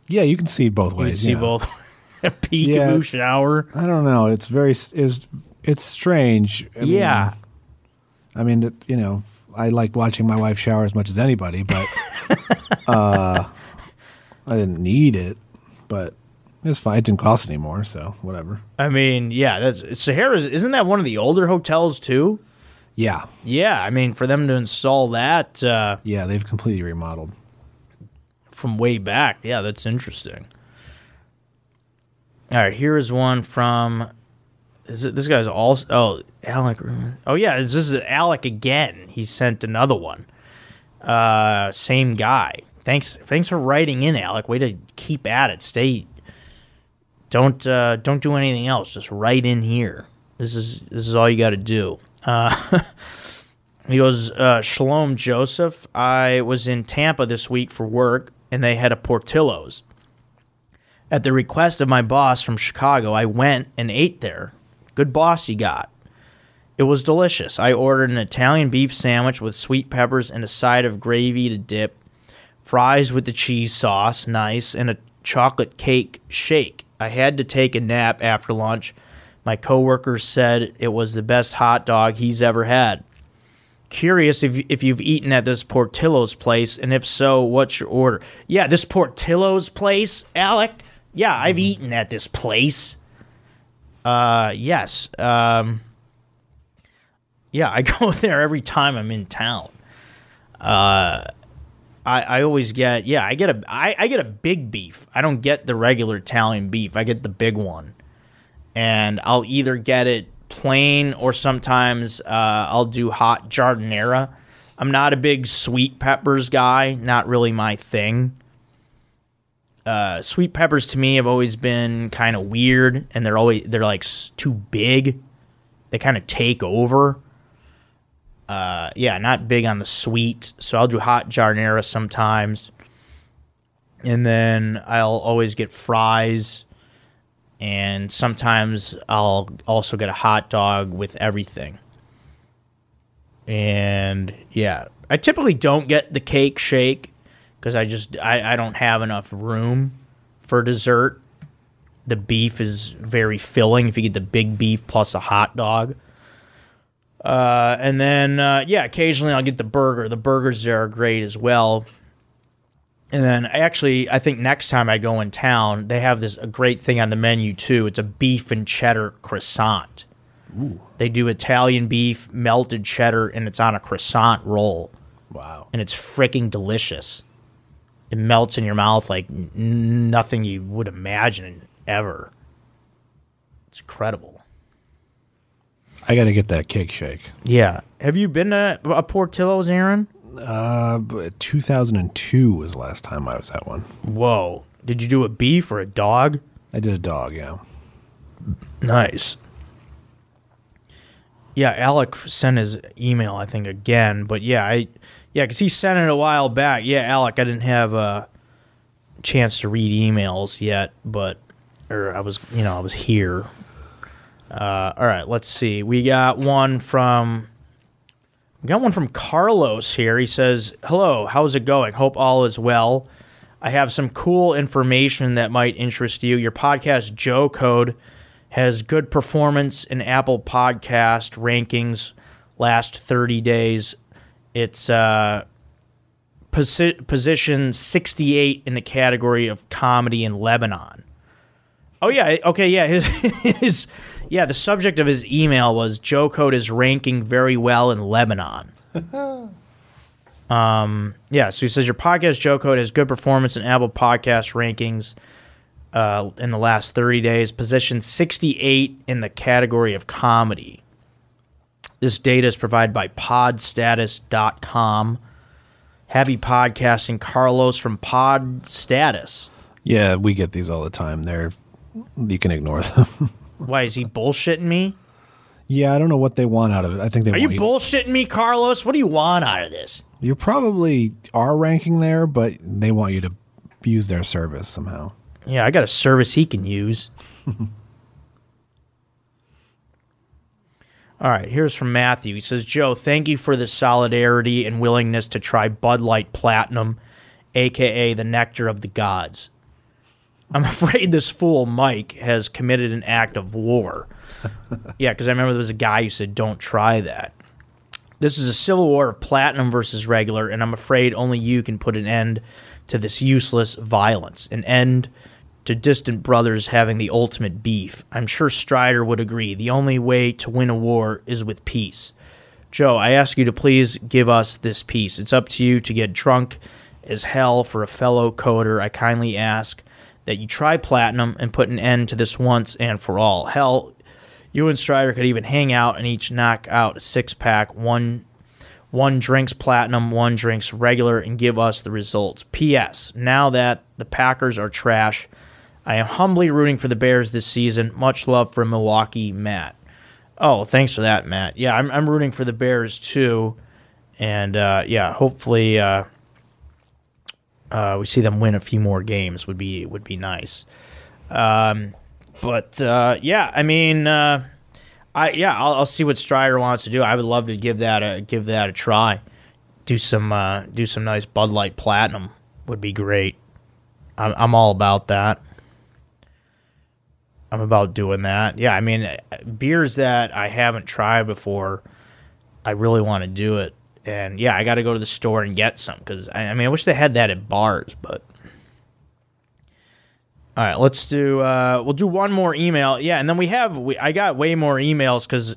yeah, you can see both You can ways. see yeah. both. a peekaboo Yeah. shower. I don't know. It's very it's it's strange. I mean- yeah. I mean, it- you know, I like watching my wife shower as much as anybody, but uh, I didn't need it. But it's fine. It didn't cost anymore, so whatever. I mean, yeah, that's Sahara's. Isn't that one of the older hotels too? Yeah, Yeah, I mean, for them to install that uh, yeah, they've completely remodeled. from way back, yeah, that's interesting. All right, here is one from. Is it this guy's also? Oh, Alec. Oh yeah, this is Alec again. He sent another one. Uh, same guy. Thanks. Thanks for writing in, Alec. Way to keep at it. Stay. Don't uh, don't do anything else. Just write in here. This is this is all you got to do. Uh, he goes, uh, Shalom Joseph. I was in Tampa this week for work, and they had a Portillo's. At the request of my boss from Chicago, I went and ate there. Good boss you got. It was delicious. I ordered an Italian beef sandwich with sweet peppers and a side of gravy to dip, fries with the cheese sauce, nice, and a chocolate cake shake. I had to take a nap after lunch. My coworkers said it was the best hot dog he's ever had. Curious if if you've eaten at this Portillo's place, and if so, what's your order? Yeah, this Portillo's place, Alec. Yeah, I've eaten at this place. Uh, yes. Um, yeah, I go there every time I'm in town. Uh, I I always get yeah I get a I, I get a big beef. I don't get the regular Italian beef. I get the big one, and I'll either get it plain or sometimes uh, I'll do hot giardiniera. I'm not a big sweet peppers guy. Not really my thing. Uh, sweet peppers to me have always been kind of weird, and they're always they're like too big. They kind of take over. Uh, yeah, not big on the sweet, so I'll do hot jarnera sometimes, and then I'll always get fries, and sometimes I'll also get a hot dog with everything. And yeah, I typically don't get the cake shake because I just I, I don't have enough room for dessert. The beef is very filling if you get the big beef plus a hot dog. Uh, and then uh, yeah, occasionally I'll get the burger. The burgers there are great as well. And then actually, I think next time I go in town, they have this a great thing on the menu too. It's a beef and cheddar croissant. Ooh. They do Italian beef, melted cheddar, and it's on a croissant roll, Wow. and it's freaking delicious. It melts in your mouth like n- nothing you would imagine ever. It's incredible. I got to get that cake shake. Yeah. Have you been to a Portillo's, Aaron? Uh, 2002 was the last time I was at one. Whoa. Did you do a beef or a dog? I did a dog, yeah. Nice. Yeah, Alec sent his email, I think, again. But yeah, I yeah, because he sent it a while back. Yeah, Alec, I didn't have a chance to read emails yet, but or I was, you know, I was here. Uh, all right, let's see. We got one from we got one from Carlos here. He says, "Hello, how's it going? Hope all is well. I have some cool information that might interest you. Your podcast, Joe Code." has good performance in Apple Podcast rankings last 30 days. It's uh, posi- position 68 in the category of comedy in Lebanon. Oh yeah, okay, yeah, his, his yeah, the subject of his email was Joe Code is ranking very well in Lebanon. um, yeah, so he says your podcast Joe Code has good performance in Apple Podcast rankings uh, in the last 30 days, position 68 in the category of comedy. This data is provided by podstatus.com. Happy podcasting, Carlos from Pod Status. Yeah, we get these all the time. They're you can ignore them. Why is he bullshitting me? yeah, I don't know what they want out of it. I think they Are you bullshitting me, Carlos? What do you want out of this? you probably are ranking there, but they want you to use their service somehow. Yeah, I got a service he can use. All right, here's from Matthew. He says, Joe, thank you for the solidarity and willingness to try Bud Light Platinum, aka the nectar of the gods. I'm afraid this fool Mike has committed an act of war. yeah, because I remember there was a guy who said, don't try that. This is a civil war of platinum versus regular, and I'm afraid only you can put an end to this useless violence, an end to distant brothers having the ultimate beef. I'm sure Strider would agree. The only way to win a war is with peace. Joe, I ask you to please give us this peace. It's up to you to get drunk as hell for a fellow coder. I kindly ask that you try platinum and put an end to this once and for all. Hell, you and Strider could even hang out and each knock out a six pack, one one drinks platinum, one drinks regular, and give us the results. P.S. Now that the Packers are trash, I am humbly rooting for the Bears this season. Much love from Milwaukee, Matt. Oh, thanks for that, Matt. Yeah, I'm, I'm rooting for the Bears too, and uh, yeah, hopefully uh, uh, we see them win a few more games. Would be would be nice. Um, but uh, yeah, I mean, uh, I yeah, I'll, I'll see what Strider wants to do. I would love to give that a give that a try. Do some uh, do some nice Bud Light Platinum would be great. I'm I'm all about that. I'm about doing that. Yeah, I mean, beers that I haven't tried before, I really want to do it. And yeah, I got to go to the store and get some because I, I mean, I wish they had that at bars, but. All right, let's do. Uh, we'll do one more email. Yeah, and then we have. We, I got way more emails because,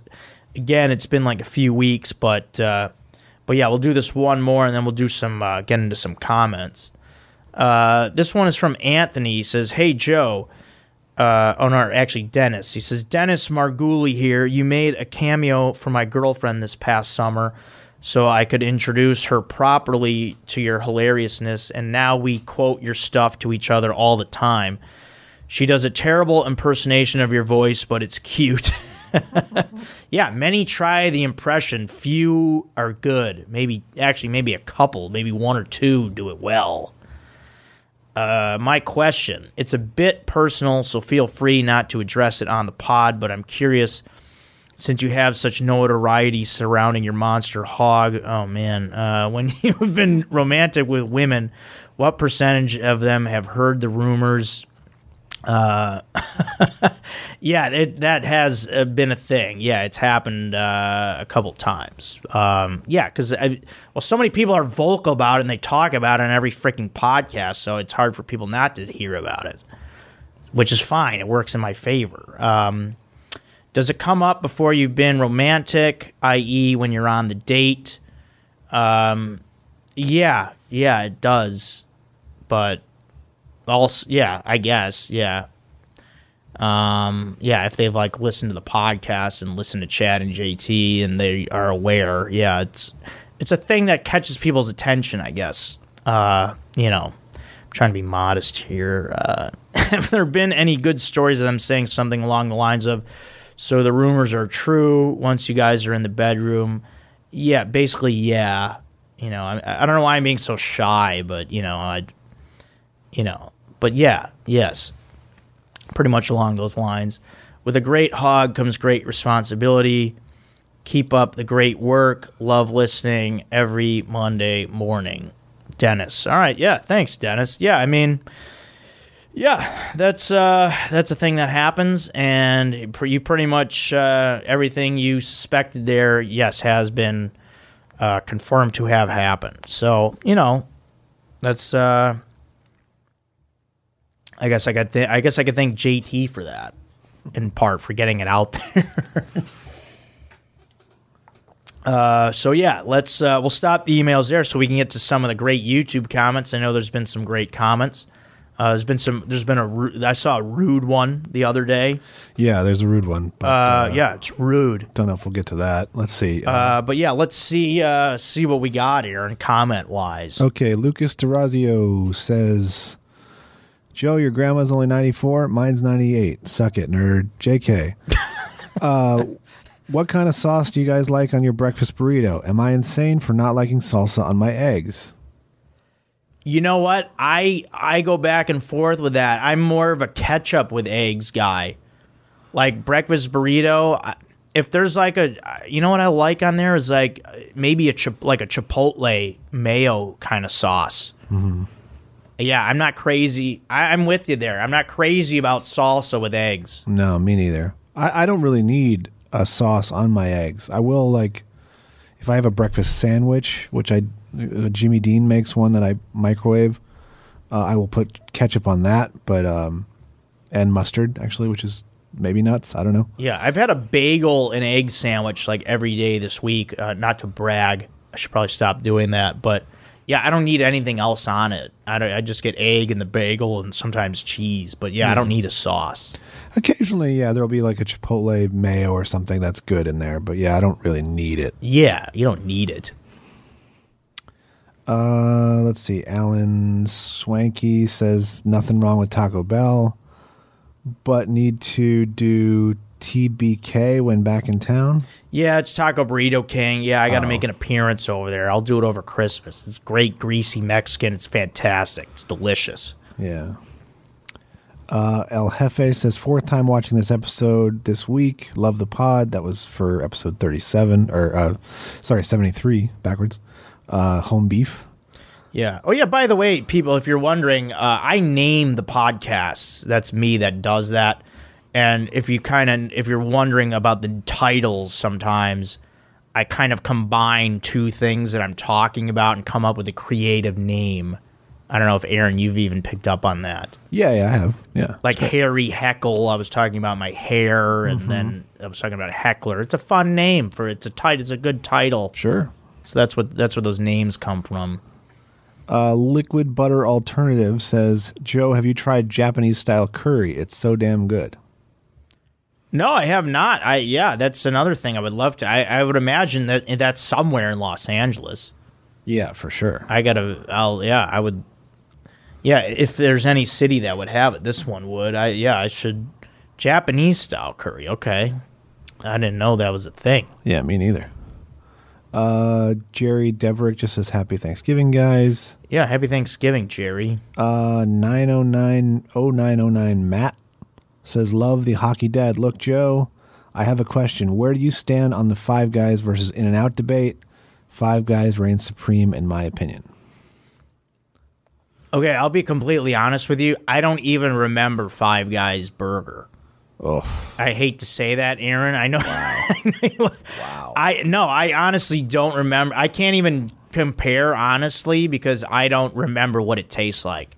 again, it's been like a few weeks, but uh, but yeah, we'll do this one more, and then we'll do some uh, get into some comments. Uh, this one is from Anthony. He says, "Hey Joe." uh, no, actually Dennis. He says, Dennis Marguli here. You made a cameo for my girlfriend this past summer so I could introduce her properly to your hilariousness, and now we quote your stuff to each other all the time. She does a terrible impersonation of your voice, but it's cute. yeah, many try the impression. Few are good. Maybe, actually, maybe a couple, maybe one or two do it well. Uh, my question. It's a bit personal, so feel free not to address it on the pod, but I'm curious since you have such notoriety surrounding your monster hog. Oh, man. Uh, when you've been romantic with women, what percentage of them have heard the rumors? Uh, yeah, it, that has uh, been a thing. Yeah, it's happened uh, a couple times. Um, yeah, because well, so many people are vocal about it and they talk about it on every freaking podcast, so it's hard for people not to hear about it, which is fine. It works in my favor. Um, does it come up before you've been romantic, i.e., when you're on the date? Um, yeah, yeah, it does, but also, yeah, I guess, yeah. Um, yeah, if they've like listened to the podcast and listened to Chad and JT and they are aware, yeah, it's it's a thing that catches people's attention, I guess. Uh, you know, I'm trying to be modest here. Uh, have there been any good stories of them saying something along the lines of, "So the rumors are true once you guys are in the bedroom"? Yeah, basically, yeah. You know, I, I don't know why I'm being so shy, but you know, I, you know, but yeah, yes, pretty much along those lines. With a great hog comes great responsibility. Keep up the great work. Love listening every Monday morning. Dennis. All right, yeah, thanks, Dennis. Yeah, I mean, yeah, that's uh, that's a thing that happens, and you pretty much uh, everything you suspected there, yes, has been uh, confirmed to have happened. So you know, that's. Uh, I guess I could. Th- I guess I could thank JT for that, in part for getting it out there. uh, so yeah, let's. Uh, we'll stop the emails there so we can get to some of the great YouTube comments. I know there's been some great comments. Uh, there's been some. There's been a. I saw a rude one the other day. Yeah, there's a rude one. But, Uh, yeah, it's rude. Don't know if we'll get to that. Let's see. Uh, but yeah, let's see. Uh, see what we got here and comment wise. Okay, Lucas Durazio says, Joe, your grandma's only 94. Mine's 98. Suck it, nerd. JK. uh, what kind of sauce do you guys like on your breakfast burrito? Am I insane for not liking salsa on my eggs? You know what? I I go back and forth with that. I'm more of a ketchup with eggs guy. Like breakfast burrito, if there's like a you know what I like on there is like maybe a chip, like a chipotle mayo kind of sauce. Mm-hmm. Yeah, I'm not crazy. I, I'm with you there. I'm not crazy about salsa with eggs. No, me neither. I, I don't really need a sauce on my eggs. I will, like, if I have a breakfast sandwich, which I, uh, Jimmy Dean makes one that I microwave, uh, I will put ketchup on that, but, um, and mustard, actually, which is maybe nuts. I don't know. Yeah, I've had a bagel and egg sandwich like every day this week. Uh, not to brag, I should probably stop doing that. But yeah, I don't need anything else on it. I, I just get egg and the bagel and sometimes cheese. But yeah, I don't need a sauce. Occasionally, yeah, there'll be like a Chipotle mayo or something that's good in there, but yeah, I don't really need it. Yeah, you don't need it. Uh, let's see. Alan Swanky says nothing wrong with Taco Bell, but need to do TBK when back in town. Yeah, it's Taco Burrito King. Yeah, I got to Oh. make an appearance over there. I'll do it over Christmas. It's great, greasy Mexican. It's fantastic. It's delicious. Yeah. Uh, El Jefe says fourth time watching this episode this week. Love the pod. That was for episode thirty-seven or uh, sorry, seventy-three backwards. Uh, home beef. Yeah. Oh, yeah. By the way, people, if you're wondering, uh, I name the podcasts. That's me that does that. And if you kind of, if you're wondering about the titles, sometimes I kind of combine two things that I'm talking about and come up with a creative name. I don't know if Aaron, you've even picked up on that. Yeah, yeah, I have. Yeah, Like Harry Heckle, I was talking about my hair, and then I was talking about Heckler. It's a fun name for it's a title. It's a good title. sure. So that's what that's where those names come from. Uh, Liquid Butter Alternative says, Joe, have you tried Japanese style curry? It's so damn good. No, I have not. I yeah, that's another thing I would love to. I, I would imagine that that's somewhere in Los Angeles. Yeah, for sure. I gotta. I'll yeah. I would. Yeah, if there's any city that would have it, this one would. I yeah. I should Japanese style curry. Okay, I didn't know that was a thing. Yeah, me neither. Uh, Jerry Deverick just says Happy Thanksgiving, guys. Yeah, happy Thanksgiving, Jerry. Uh, 909 0909 Matt says, Love the hockey dad. Look, Joe, I have a question. Where do you stand on the Five Guys versus In and Out debate? Five Guys reigns supreme, in my opinion. Okay, I'll be completely honest with you. I don't even remember Five Guys Burger. Oh, I hate to say that, Aaron. I know. wow. I no, I honestly don't remember. I can't even compare honestly because I don't remember what it tastes like.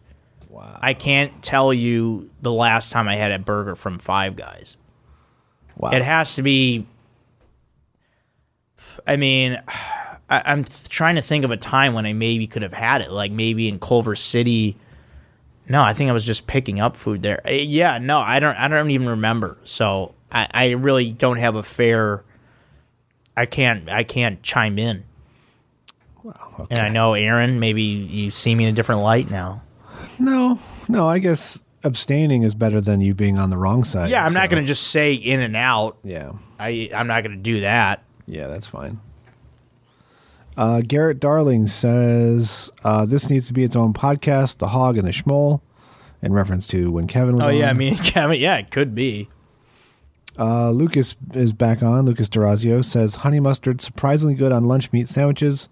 wow. I can't tell you the last time I had a burger from Five Guys. wow. It has to be. I mean, I, I'm th- trying to think of a time when I maybe could have had it, like maybe in Culver City, No, I think I was just picking up food there. Uh, Yeah, no, I don't. I don't even remember. So I, I really don't have a fair. I can't. I can't chime in. Okay. And I know Aaron. Maybe you see me in a different light now. No, no. I guess abstaining is better than you being on the wrong side. Yeah, I'm not going to just say in and out. Yeah, I I'm not going to do that. yeah, that's fine. Uh, Garrett Darling says uh, this needs to be its own podcast, The Hog and the Schmoll, in reference to when Kevin was Oh on. yeah, I mean, Kevin. Yeah, it could be. Uh, Lucas is back on. Lucas Durazio says honey mustard surprisingly good on lunch meat sandwiches.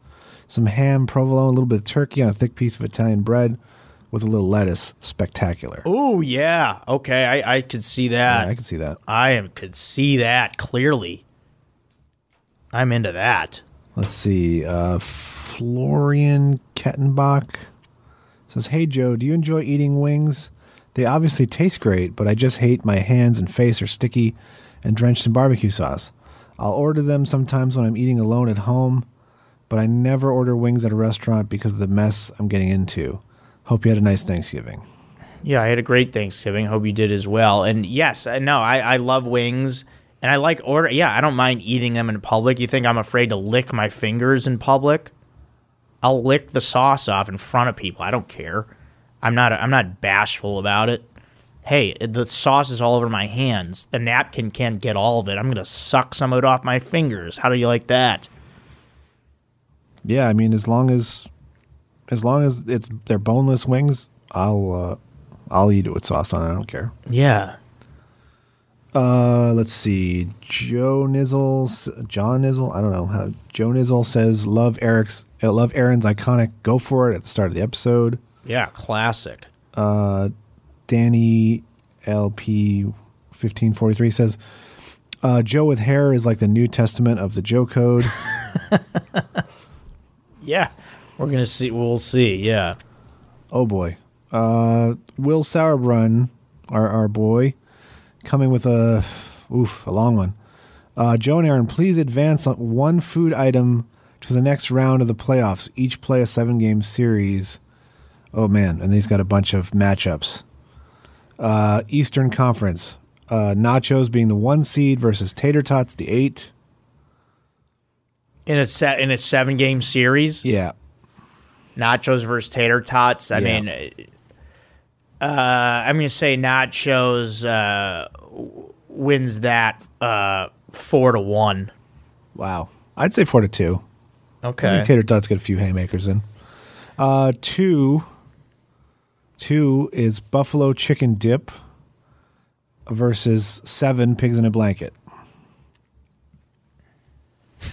Some ham, provolone, a little bit of turkey on a thick piece of Italian bread with a little lettuce. Spectacular. Oh yeah. Okay, I I could see that. Yeah, I can see that. I am, could see that clearly. I'm into that. Let's see. Uh, Florian Kettenbach says, "Hey Joe, do you enjoy eating wings? They obviously taste great, but I just hate my hands and face are sticky and drenched in barbecue sauce. I'll order them sometimes when I'm eating alone at home, but I never order wings at a restaurant because of the mess I'm getting into. Hope you had a nice Thanksgiving. Yeah, I had a great Thanksgiving. Hope you did as well. And yes, know I, I love wings, and I like order. Yeah, I don't mind eating them in public. You think I'm afraid to lick my fingers in public? I'll lick the sauce off in front of people. I don't care. I'm not. I'm not bashful about it. Hey, the sauce is all over my hands. The napkin can't get all of it. I'm gonna suck some of it off my fingers. How do you like that? Yeah, I mean, as long as as long as it's they're boneless wings, I'll uh, I'll eat it with sauce on it. I don't care." Yeah. Uh, let's see. Joe Nizzle, s- John Nizzle. I don't know how. Joe Nizzle says, "Love Eric's, uh, love Aaron's iconic. Go for it at the start of the episode." Yeah, classic. Uh, Danny LP fifteen forty three says, uh, "Joe with hair is like the New Testament of the Joe Code." Yeah. We're gonna see. We'll see. Yeah. oh boy. Uh, Will Sauerbrunn, our our boy, coming with a oof a long one. Uh, Joe and Aaron, please advance one food item to the next round of the playoffs. Each play a seven game series. Oh man, and he's got a bunch of matchups. Uh, Eastern Conference. Uh, nachos being the one seed versus tater tots the eight. In a set in a seven game series. Yeah, nachos versus tater tots. I Yeah. mean, uh, I'm going to say nachos uh, wins that uh, four to one. wow. I'd say four to two. I Okay. think tater tots get a few haymakers in. Uh, two. Two is buffalo chicken dip versus seven pigs in a blanket.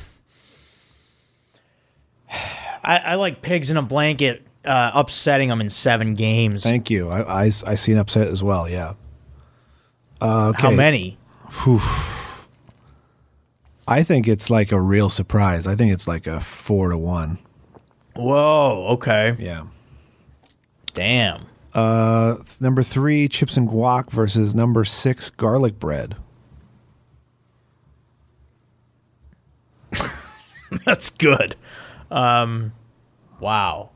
I, I like pigs in a blanket uh, upsetting them in seven games. Thank you. I, I, I see an upset as well. Yeah. Uh, okay. How many? I think it's like a real surprise. I think it's like a four to one. Whoa. Okay. Yeah. Damn. Uh, number three, chips and guac versus number six, garlic bread. That's good. Um, wow.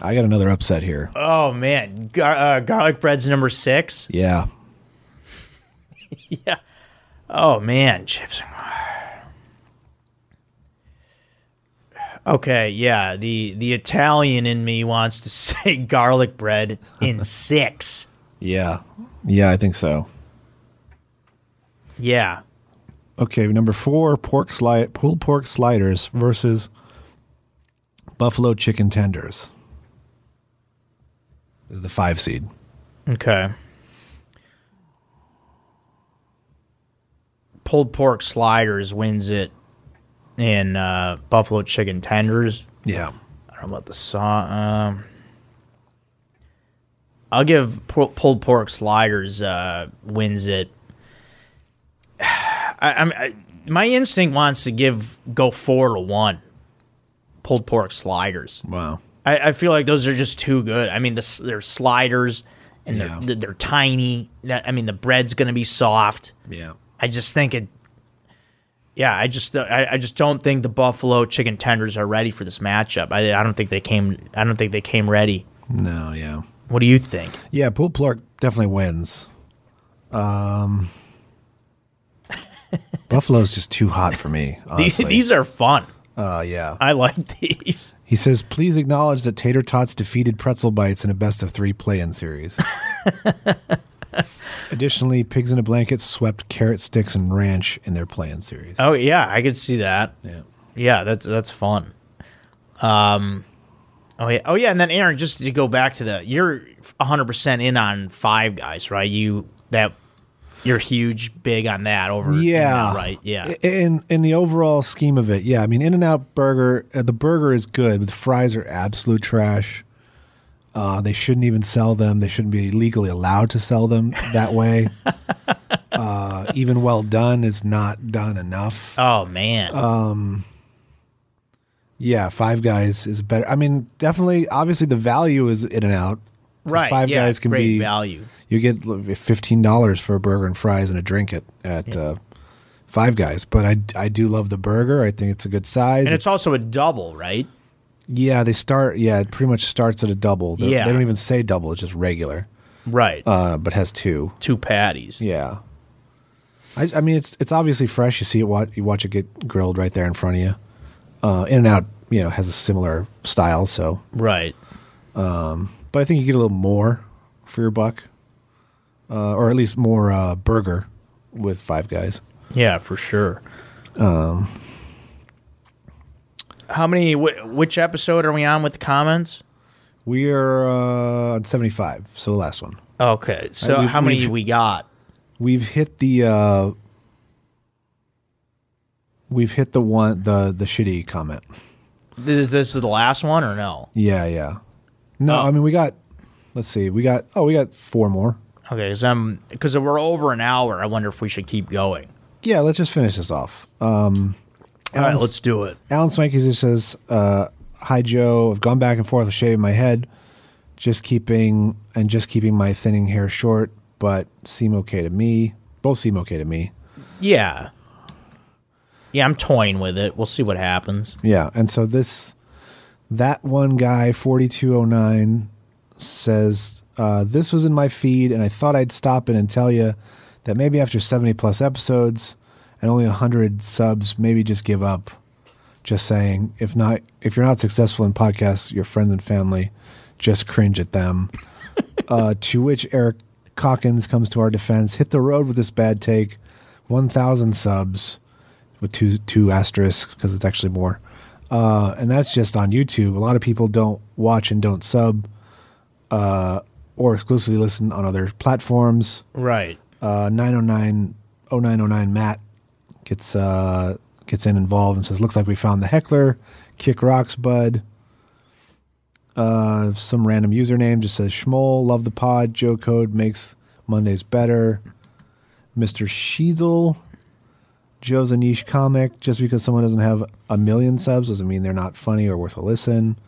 I got another upset here. Oh man, Gar- uh, garlic bread's number six. Yeah. yeah. Oh man, chips. Okay, yeah. The the Italian in me wants to say garlic bread in six. Yeah. Yeah, I think so. Yeah. Okay, number four, pork slide, pulled pork sliders versus buffalo chicken tenders. Is the five seed. Okay. Pulled pork sliders wins it in uh, buffalo chicken tenders. Yeah. I don't know about the saw. Um, I'll give pu- pulled pork sliders uh, wins it. I, I'm I, my instinct wants to give go four to one. Pulled pork sliders. Wow. I, I feel like those are just too good. I mean, the, they're sliders and Yeah. they're they're tiny. That I mean, the bread's gonna be soft. Yeah. I just think it. Yeah, I just I, I just don't think the buffalo chicken tenders are ready for this matchup. I, I don't think they came. I don't think they came ready. No, yeah. What do you think? Yeah, pulled pork definitely wins. Um, Buffalo's just too hot for me. These, these are fun. uh, yeah. I like these. He says, please acknowledge that Tater Tots defeated Pretzel Bites in a best of three play in series. Additionally, Pigs in a Blanket swept Carrot Sticks and Ranch in their play in series. Oh yeah, I could see that. Yeah. Yeah, that's that's fun. Um, oh yeah, oh yeah, and then Aaron, just to go back to the, you're 100 percent in on Five Guys, right? You that you're huge, big on that over. Yeah. right. Yeah, In in the overall scheme of it, yeah. I mean, In-N-Out Burger, uh, the burger is good, but the fries are absolute trash. Uh, they shouldn't even sell them. They shouldn't be legally allowed to sell them that way. uh, even well done is not done enough. Oh man. Um. Yeah, Five Guys is better. I mean, definitely. Obviously, the value is In-N-Out. Right. Five yeah, Guys can great be value. You get fifteen dollars for a burger and fries and a drink at at uh, Five Guys. But I I do love the burger. I think it's a good size. And it's also a double, right? yeah. They start yeah. It pretty much starts at a double. They, Yeah. they don't even say double. It's just regular. Right. Uh, but has two. Two patties. Yeah. I, I mean, it's it's obviously fresh. You see it, watch, you watch it get grilled right there in front of you. Uh, In-N-Out, you know, has a similar style. So, Right. But I think you get a little more for your buck, uh, or at least more uh, burger with Five Guys. Yeah, for sure. Um, How many? Wh- which episode are we on with the comments? We are uh, on seventy five, so the last one. Okay, so we've- how many we've- we got? We've hit the uh, we've hit the one the the shitty comment. This is this is the last one or no? Yeah, yeah. No, Oh. I mean we got. Let's see, we got. Oh, we got four more. Okay, because I'm because we're over an hour. I wonder if we should keep going. Yeah, let's just finish this off. Um, All right, let's do it. Alan Swanky just says, uh, "Hi Joe, I've gone back and forth with shaving my head, just keeping and just keeping my thinning hair short, but seem okay to me. Both seem okay to me. Yeah, yeah. I'm toying with it. We'll see what happens. Yeah, and so this that one guy forty two oh nine says uh, this was in my feed, and I thought I'd stop in and tell you that maybe after seventy plus episodes and only hundred subs, maybe just give up. Just saying, if not, if you're not successful in podcasts, your friends and family just cringe at them. uh, to which Eric Calkins comes to our defense: hit the road with this bad take. One thousand subs with two two asterisks because it's actually more. Uh, and that's just on YouTube. A lot of people don't watch and don't sub, uh, or exclusively listen on other platforms. Right. Uh, 909 0909 Matt gets uh, gets in involved and says, "Looks like we found the heckler. Kick rocks, bud." Uh, some random username just says Schmoll. Love the pod. Joe Code makes Mondays better. Mr. Sheezel. Joe's a niche comic. Just because someone doesn't have a million subs doesn't mean they're not funny or worth a listen.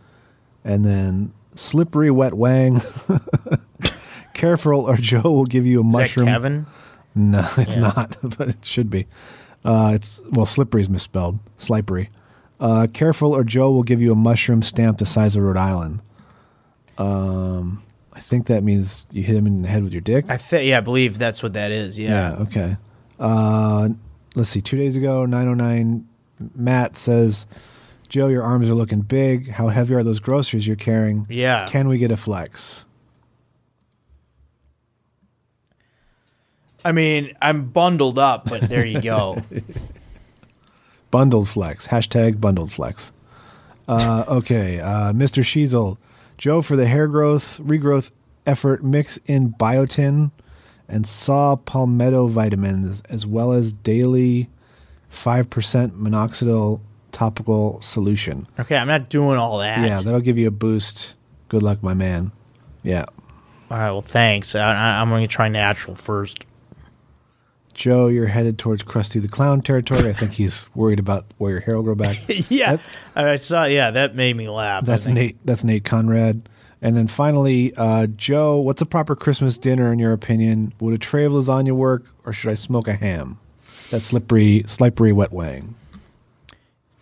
And then Slippery Wet Wang. Careful or Joe will give you a Is mushroom. that Kevin? No, it's Yeah. not, but it should be. Uh, it's well, slippery is misspelled. Slipery. Uh, careful, or Joe will give you a mushroom stamp the size of Rhode Island. Um, I think that means you hit him in the head with your dick. I think. Yeah, I believe that's what that is. Yeah. Okay. Uh, let's see. Two days ago, nine oh nine. Matt says, "Joe, your arms are looking big. How heavy are those groceries you're carrying? Yeah. Can we get a flex?" I mean, I'm bundled up, but there you go. Bundled flex. Hashtag bundled flex. Uh, okay. Uh, Mr. Sheezel. Joe, for the hair growth, regrowth effort, mix in biotin and saw palmetto vitamins as well as daily 5% minoxidil topical solution. okay, I'm not doing all that. Yeah, that'll give you a boost. Good luck, my man. Yeah. all right. Well, thanks. I, I'm going to try natural first. Joe, you're headed towards Krusty the Clown territory. I think he's worried about where your hair will grow back. yeah, That- I saw. Yeah, that made me laugh. That's. Nate. That's Nate Conrad. And then finally, uh, Joe, what's a proper Christmas dinner in your opinion? Would a tray of lasagna work, or should I smoke a ham? That slippery, slippery wet wang.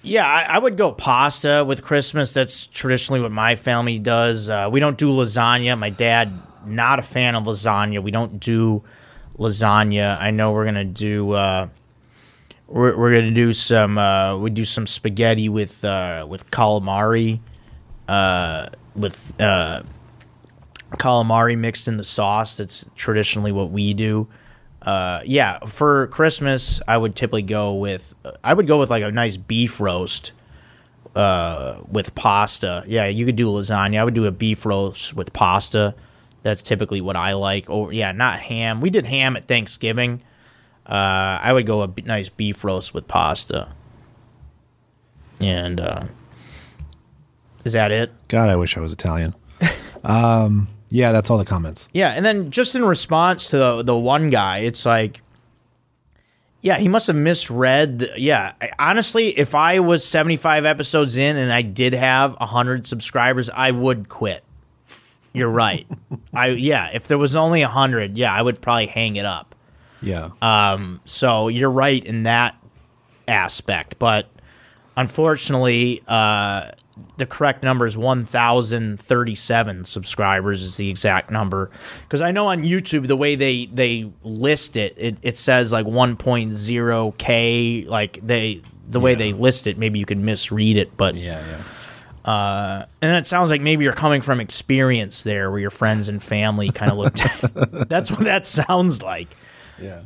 Yeah, I, I would go pasta with Christmas. That's traditionally what my family does. Uh, we don't do lasagna. My dad not a fan of lasagna. We don't do lasagna. I know we're gonna do. Uh, we're, we're gonna do some. Uh, we do some spaghetti with uh, with calamari, uh, with uh, calamari mixed in the sauce. That's traditionally what we do. Uh, yeah, for Christmas, I would typically go with. I would go with like a nice beef roast uh, with pasta. Yeah, you could do lasagna. I would do a beef roast with pasta. That's typically what I like. Or yeah, not ham. We did ham at Thanksgiving. Uh, I would go a b- nice beef roast with pasta. And uh, is that it? God, I wish I was Italian. um, yeah, that's all the comments. Yeah, and then just in response to the the one guy, it's like, yeah, he must have misread. The, yeah, I, honestly, if I was seventy five episodes in and I did have hundred subscribers, I would quit. You're right. I yeah, if there was only hundred, yeah, I would probably hang it up. Yeah. Um, so you're right in that aspect, but unfortunately, uh, the correct number is 1,037 subscribers is the exact number. Because I know on YouTube the way they they list it, it, it says like 1.0k. Like they the way they list it, maybe you could misread it, but yeah, yeah. uh, and it sounds like maybe you're coming from experience there, where your friends and family kind of looked. that's what that sounds like. Yeah.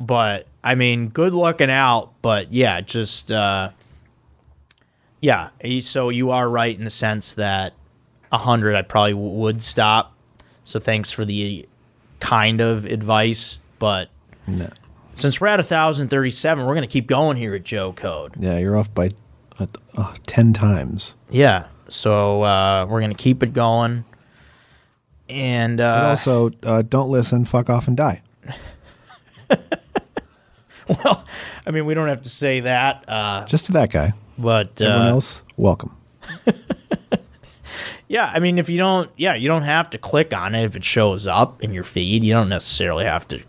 But I mean, good looking out. But yeah, just uh, yeah. So you are right in the sense that a hundred, I probably w- would stop. So thanks for the kind of advice. But No. since we're at thousand thirty-seven, we're gonna keep going here at Joe Code. Yeah, you're off by uh, uh, 10 times. Yeah. So uh, we're gonna keep it going. And But uh, also, uh, don't listen, fuck off, and die. well, I mean, we don't have to say that, uh, Just to that guy. but Everyone uh, else, welcome. yeah, I mean, if you don't, yeah, you don't have to click on it if it shows up in your feed. You don't necessarily have to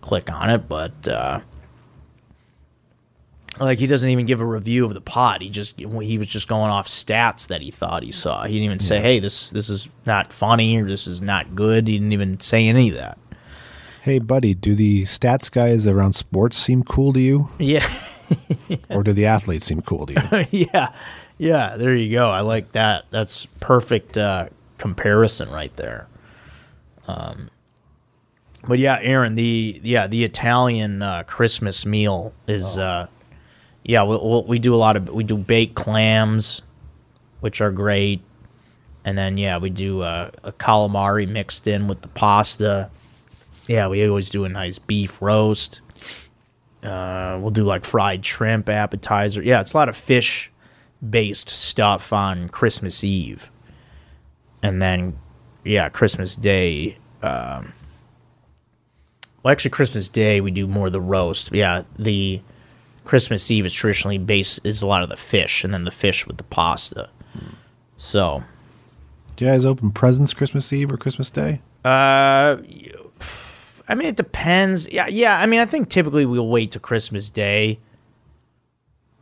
click on it, but uh, like he doesn't even give a review of the pod. He just he was just going off stats that he thought he saw. He didn't even say, "Hey, this this is not funny" or "This is not good." He didn't even say any of that. Hey, buddy, do the stats guys around sports seem cool to you? Yeah. or do the athletes seem cool to you? yeah, yeah. There you go. I like that. That's perfect uh, comparison right there. Um, but yeah, Aaron, the yeah the Italian uh, Christmas meal is uh, yeah. We, we we do a lot of we do baked clams, which are great, and then yeah we do uh, a calamari mixed in with the pasta. Yeah, we always do a nice beef roast. Uh, we'll do like fried shrimp appetizer. Yeah, it's a lot of fish based stuff on Christmas Eve. And then, yeah, Christmas Day. Um, well, actually, Christmas Day, we do more of the roast. Yeah, the Christmas Eve is traditionally based, is a lot of the fish, and then the fish with the pasta. So, Do you guys open presents Christmas Eve or Christmas Day? Uh, I mean, it depends. Yeah, yeah. I mean, I think typically we'll wait to Christmas Day.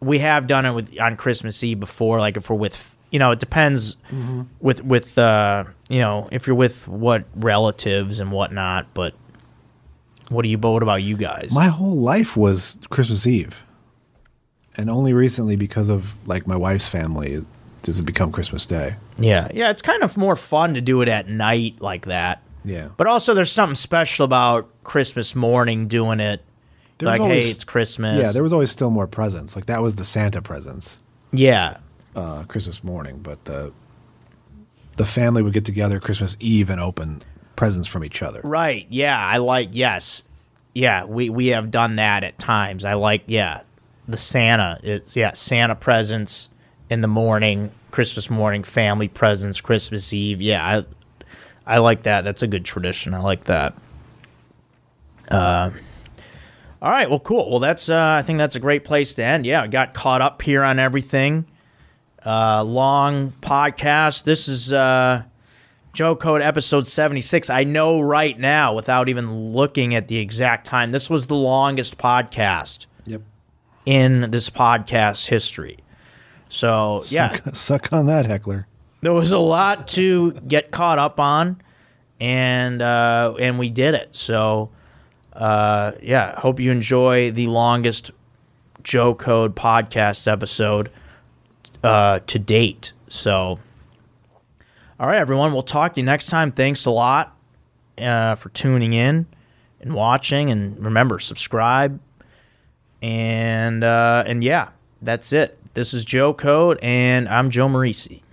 We have done it with on Christmas Eve before, like if we're with, you know, it depends with with uh, you know, if you're with what relatives and whatnot. But what do you? But what about you guys? My whole life was Christmas Eve. And only recently, because of like my wife's family, does it become Christmas Day. yeah, yeah. It's kind of more fun to do it at night like that. Yeah. But also, there's something special about Christmas morning doing it. There was like, hey, always- it's Christmas. yeah, there was always still more presents. Like that was the Santa presents, yeah. uh, Christmas morning. But the the family would get together Christmas Eve and open presents from each other. Right. Yeah, I like yes. Yeah, we we have done that at times. I like yeah, the Santa. It's yeah, Santa presents in the morning, Christmas morning, family presents, Christmas Eve. Yeah, I I like that. That's a good tradition. I like that. Uh all right, well, cool. Well, that's uh, I think that's a great place to end. Yeah, I got caught up here on everything. Uh, long podcast. This is uh, Joe Code episode 76. I know right now, without even looking at the exact time, this was the longest podcast. Yep. in this podcast history. So yeah, Suck, suck on that, heckler. There was a lot to get caught up on, and uh, and we did it. So uh, yeah, hope you enjoy the longest Joe Code podcast episode uh, to date. So, all right, everyone, we'll talk to you next time. Thanks a lot uh, for tuning in and watching, and remember subscribe. And uh, and yeah, that's it. This is Joe Code, and I'm Joe Marisi.